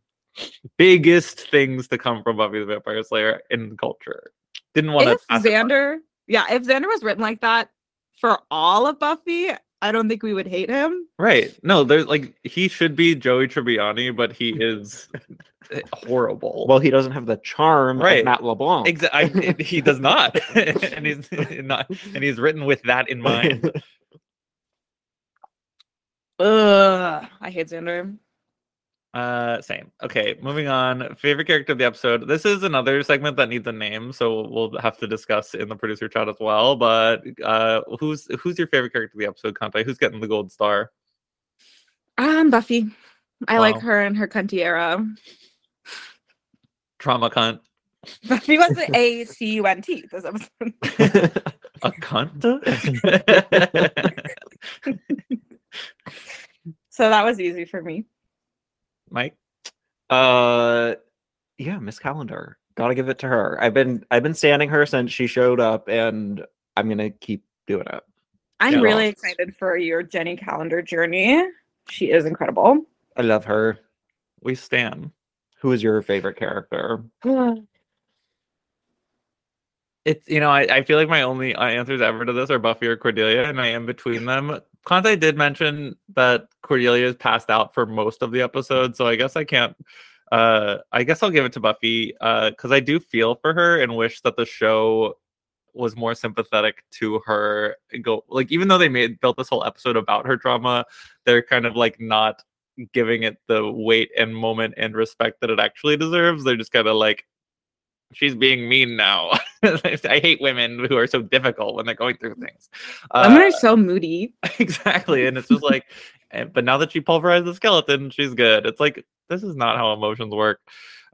Speaker 1: biggest things to come from Buffy the Vampire Slayer in culture. Didn't want
Speaker 3: If
Speaker 1: to
Speaker 3: Xander, yeah, if Xander was written like that for all of Buffy, I don't think we would hate him.
Speaker 1: Right. No, there's like he should be Joey Tribbiani, but he is horrible.
Speaker 2: Well, he doesn't have the charm
Speaker 1: Right.
Speaker 2: of Matt LeBlanc.
Speaker 1: exactly. He does not, and he's not, and he's written with that in mind.
Speaker 3: Ugh, I hate Xander.
Speaker 1: Uh, same. Okay, moving on. Favorite character of the episode. This is another segment that needs a name, so we'll have to discuss in the producer chat as well. But uh, who's who's your favorite character of the episode, Conti? Who's getting the gold star?
Speaker 3: Um, Buffy. I
Speaker 1: Wow.
Speaker 3: like her and her cunty era.
Speaker 1: Trauma cunt.
Speaker 3: Buffy was the A C U N T this episode.
Speaker 1: A cunt.
Speaker 3: So that was easy for me.
Speaker 1: Mike.
Speaker 2: uh yeah, Miss Calendar. Gotta give it to her. I've been I've been standing her since she showed up and I'm gonna keep doing it.
Speaker 3: I'm
Speaker 1: Yeah.
Speaker 3: really excited for your Jenny Calendar journey. She is incredible.
Speaker 2: I love her.
Speaker 1: We stand.
Speaker 2: Who is your favorite character?
Speaker 1: It's you know I, I feel like my only uh, answers ever to this are Buffy or Cordelia, and I am between them. Conti did mention that Cordelia is passed out for most of the episode, so I guess I can't. Uh, I guess I'll give it to Buffy because I do feel for her and wish that the show was more sympathetic to her. Go like even though they made built this whole episode about her drama, they're kind of like not giving it the weight and moment and respect that it actually deserves. They're just kind of like she's being mean now. I hate women who are so difficult when they're going through things.
Speaker 3: Women
Speaker 1: Uh,
Speaker 3: are so moody.
Speaker 1: exactly, and it's just like, but now that she pulverized the skeleton, she's good. It's like this is not how emotions work.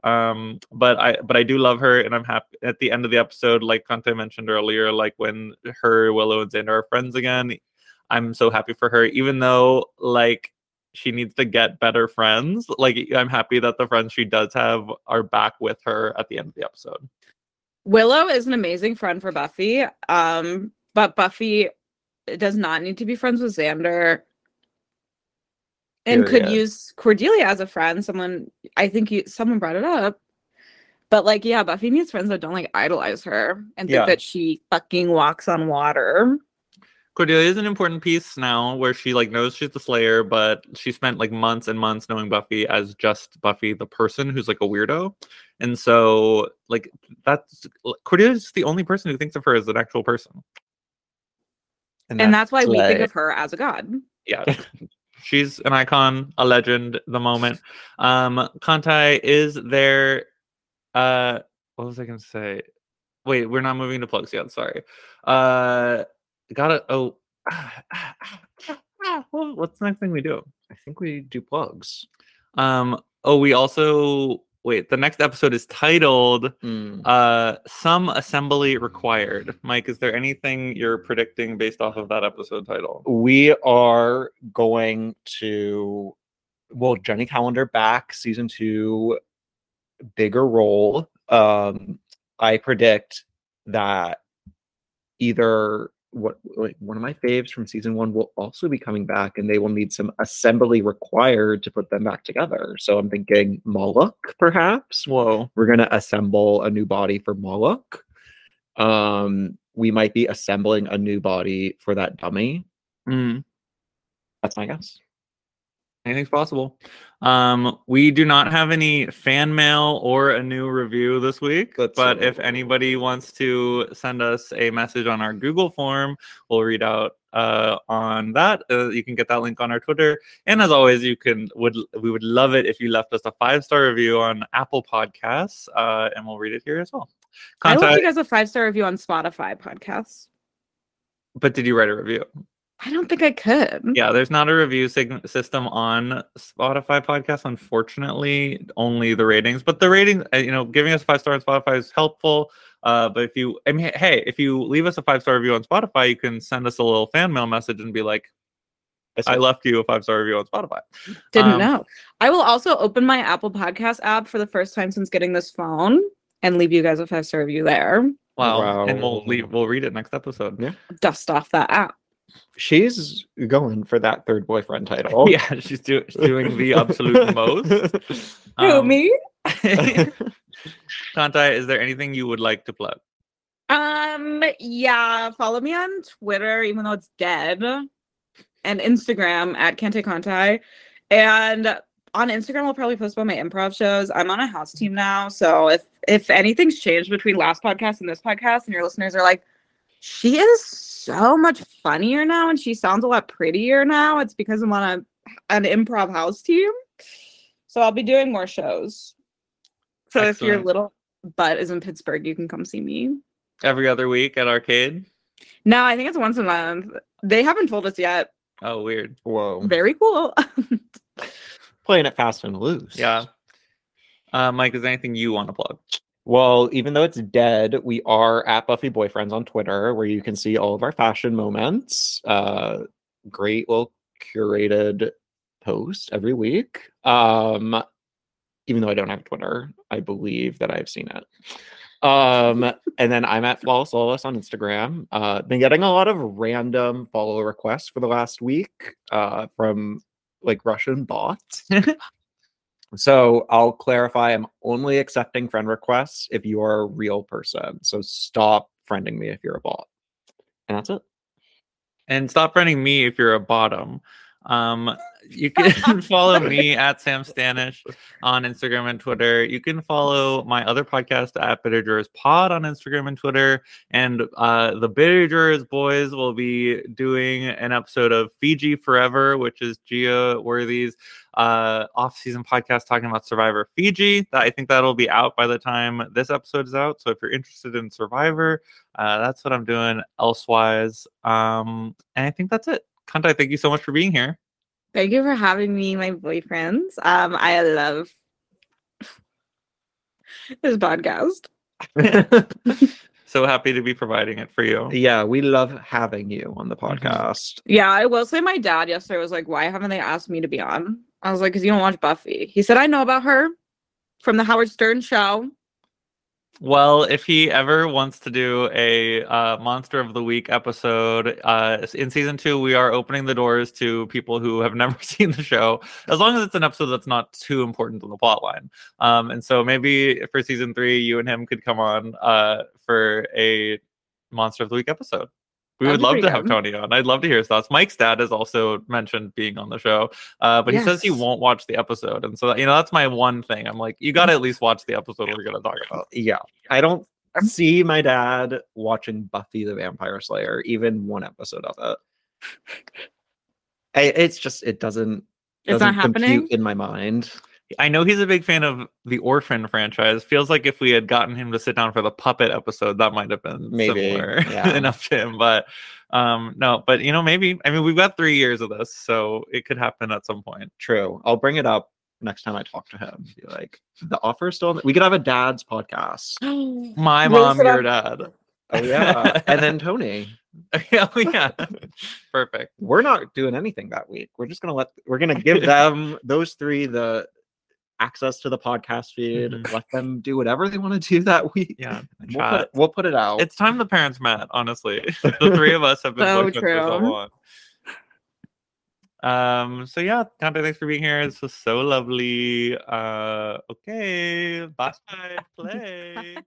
Speaker 1: Um, but I but I do love her, and I'm happy at the end of the episode, like Conti mentioned earlier, like when her Willow and Xander are friends again. I'm so happy for her, even though like she needs to get better friends. Like I'm happy that the friends she does have are back with her at the end of the episode.
Speaker 3: Willow is an amazing friend for Buffy. Um, but Buffy does not need to be friends with Xander. And could
Speaker 2: Period.
Speaker 3: use Cordelia as a friend. Someone I think you someone brought it up. But like, yeah, Buffy needs friends that don't like idolize her and think
Speaker 1: Yeah.
Speaker 3: that she fucking walks on water.
Speaker 1: Cordelia is an important piece now where she like knows she's the Slayer, but she spent like months and months knowing Buffy as just Buffy the person who's like a weirdo. And so like that's Cordelia's the only person who thinks of her as an actual person.
Speaker 3: And that's why we think of her as a god.
Speaker 1: Yeah. She's an icon, a legend, the moment. Um Kantai is there uh what was I gonna say? Wait, we're not moving to plugs yet, sorry. Uh gotta oh what's the next thing we do?
Speaker 2: I think we do plugs.
Speaker 1: Um oh we also wait, the next episode is titled
Speaker 2: Hmm.
Speaker 1: uh some assembly required. Mike, is there anything you're predicting based off of that episode title?
Speaker 2: we are going to well jenny calendar back season two bigger role um i predict that either what like one of my faves from season one will also be coming back, and they will need some assembly required to put them back together. So I'm thinking Moloch, perhaps.
Speaker 1: Whoa.
Speaker 2: We're gonna assemble a new body for Moloch. Um, we might be assembling a new body for that dummy.
Speaker 1: Mm.
Speaker 2: That's my guess.
Speaker 1: Anything's possible. Um, we do not have any fan mail or a new review this week,
Speaker 2: Let's
Speaker 1: but
Speaker 2: see.
Speaker 1: if anybody wants to send us a message on our Google form, we'll read out uh, on that. Uh, you can get that link on our Twitter, and as always, you can would we would love it if you left us a five star review on Apple Podcasts, uh, and we'll read it here as well.
Speaker 3: I love
Speaker 1: Contact,
Speaker 3: you guys a five star review on Spotify podcasts.
Speaker 1: but did you write a review?
Speaker 3: I don't think I could.
Speaker 1: Yeah, there's not a review sig- system on Spotify podcasts, unfortunately. Only the ratings, but the rating, uh, you know, giving us five star on Spotify is helpful. Uh, but if you, I mean, hey, if you leave us a five star review on Spotify, you can send us a little fan mail message and be like, "I left you a five star review on Spotify."
Speaker 3: Didn't
Speaker 1: Um,
Speaker 3: know. I will also open my Apple Podcast app for the first time since getting this phone and leave you guys a five star review there.
Speaker 1: Wow, and we'll leave, we'll read it next episode.
Speaker 2: Yeah.
Speaker 3: Dust off that app.
Speaker 2: She's going for that third boyfriend title.
Speaker 1: Yeah, she's, do- she's doing the absolute most.
Speaker 3: Who
Speaker 1: Um,
Speaker 3: me?
Speaker 1: Kanta, is there anything you would like to plug?
Speaker 3: Um, yeah, follow me on Twitter, even though it's dead, and Instagram at Kante Contai. And on Instagram, I'll probably post about my improv shows. I'm on a house team now, so if if anything's changed between last podcast and this podcast, and your listeners are like, she is so much funnier now, and she sounds a lot prettier now, it's because I'm on a an improv house team. So I'll be doing more shows. So if your little butt is in Pittsburgh, you can come see me.
Speaker 1: Every other week at Arcade?
Speaker 3: No, I think it's once a month. They haven't told us yet.
Speaker 1: Oh, weird.
Speaker 2: Whoa.
Speaker 3: Very cool.
Speaker 2: Playing it fast and loose.
Speaker 1: Yeah. Uh, Mike, is there anything you want to plug?
Speaker 2: Well, even though it's dead, we are at Buffy Boyfriends on Twitter, where you can see all of our fashion moments. Uh, great little curated post every week. Um, even though I don't have Twitter, I believe that I've seen it. Um, and then I'm at Flawless Lawless on Instagram. Uh, been getting a lot of random follow requests for the last week uh, from like Russian bots. So I'll clarify I'm only accepting friend requests if you are a real person. So stop friending me if you're a bot. And that's it.
Speaker 1: And stop friending me if you're a bottom. Um, you can follow me at Sam Stanish on Instagram and Twitter. You can follow my other podcast at Bitter Jurors Pod on Instagram and Twitter. And uh, the Bitter Jurors boys will be doing an episode of Fiji Forever, which is Gia Worthy's uh, off-season podcast talking about Survivor Fiji. That I think that'll be out by the time this episode is out. So if you're interested in Survivor, uh, that's what I'm doing elsewise. Um, and I think that's it. Kanta, thank you so much for being here.
Speaker 3: Thank you for having me, my boyfriends. Um, I love this podcast.
Speaker 1: so happy to be providing it for you.
Speaker 2: yeah, we love having you on the podcast.
Speaker 3: Yeah, I will say my dad yesterday was like, Why haven't they asked me to be on? I was like, Because you don't watch Buffy. He said, I know about her from the Howard Stern show.
Speaker 1: Well, if he ever wants to do a uh, Monster of the Week episode uh, in season two, we are opening the doors to people who have never seen the show, as long as it's an episode that's not too important to the plot line. Um, and so maybe for season three, you and him could come on uh, for a Monster of the Week episode. We
Speaker 3: That'd
Speaker 1: would love to have. Tony on. I'd love to hear his thoughts. Mike's dad has also mentioned being on the show, uh, but he says he won't watch the episode, and so you know that's my one thing. I'm like, you got to at least watch the episode we're going to talk about.
Speaker 2: Yeah. I don't see my dad watching Buffy the Vampire Slayer, even one episode of it. I, it's just it doesn't
Speaker 3: It's
Speaker 2: doesn't
Speaker 3: not
Speaker 2: compute
Speaker 3: happening.
Speaker 2: in my mind.
Speaker 1: I know he's a big fan of the Orphan franchise. Feels like if we had gotten him to sit down for the puppet episode, that might have been
Speaker 2: Maybe,
Speaker 1: similar
Speaker 2: yeah.
Speaker 1: enough to him. But um, no, but you know, maybe. I mean, we've got three years of this, so it could happen at some point.
Speaker 2: True. I'll bring it up next time I talk to him. Be like, the offer is still on the-" we could have a dad's podcast.
Speaker 1: My
Speaker 3: Really
Speaker 1: mom,
Speaker 3: should
Speaker 1: your
Speaker 3: have-
Speaker 1: dad.
Speaker 2: Oh yeah. and then Tony.
Speaker 1: oh yeah, perfect.
Speaker 2: We're not doing anything that week. We're just gonna let we're gonna give them those three the access to the podcast feed.
Speaker 1: Mhm.
Speaker 2: Let them do whatever they want to do that week.
Speaker 1: Yeah,
Speaker 2: We'll put, it, we'll put it out.
Speaker 1: It's time the parents met, honestly. the three of us have been
Speaker 3: So
Speaker 1: boyfriends for so
Speaker 3: true.
Speaker 1: long. Um, so yeah, Conti, thanks for being here. This was so lovely. Uh okay, bye. Play.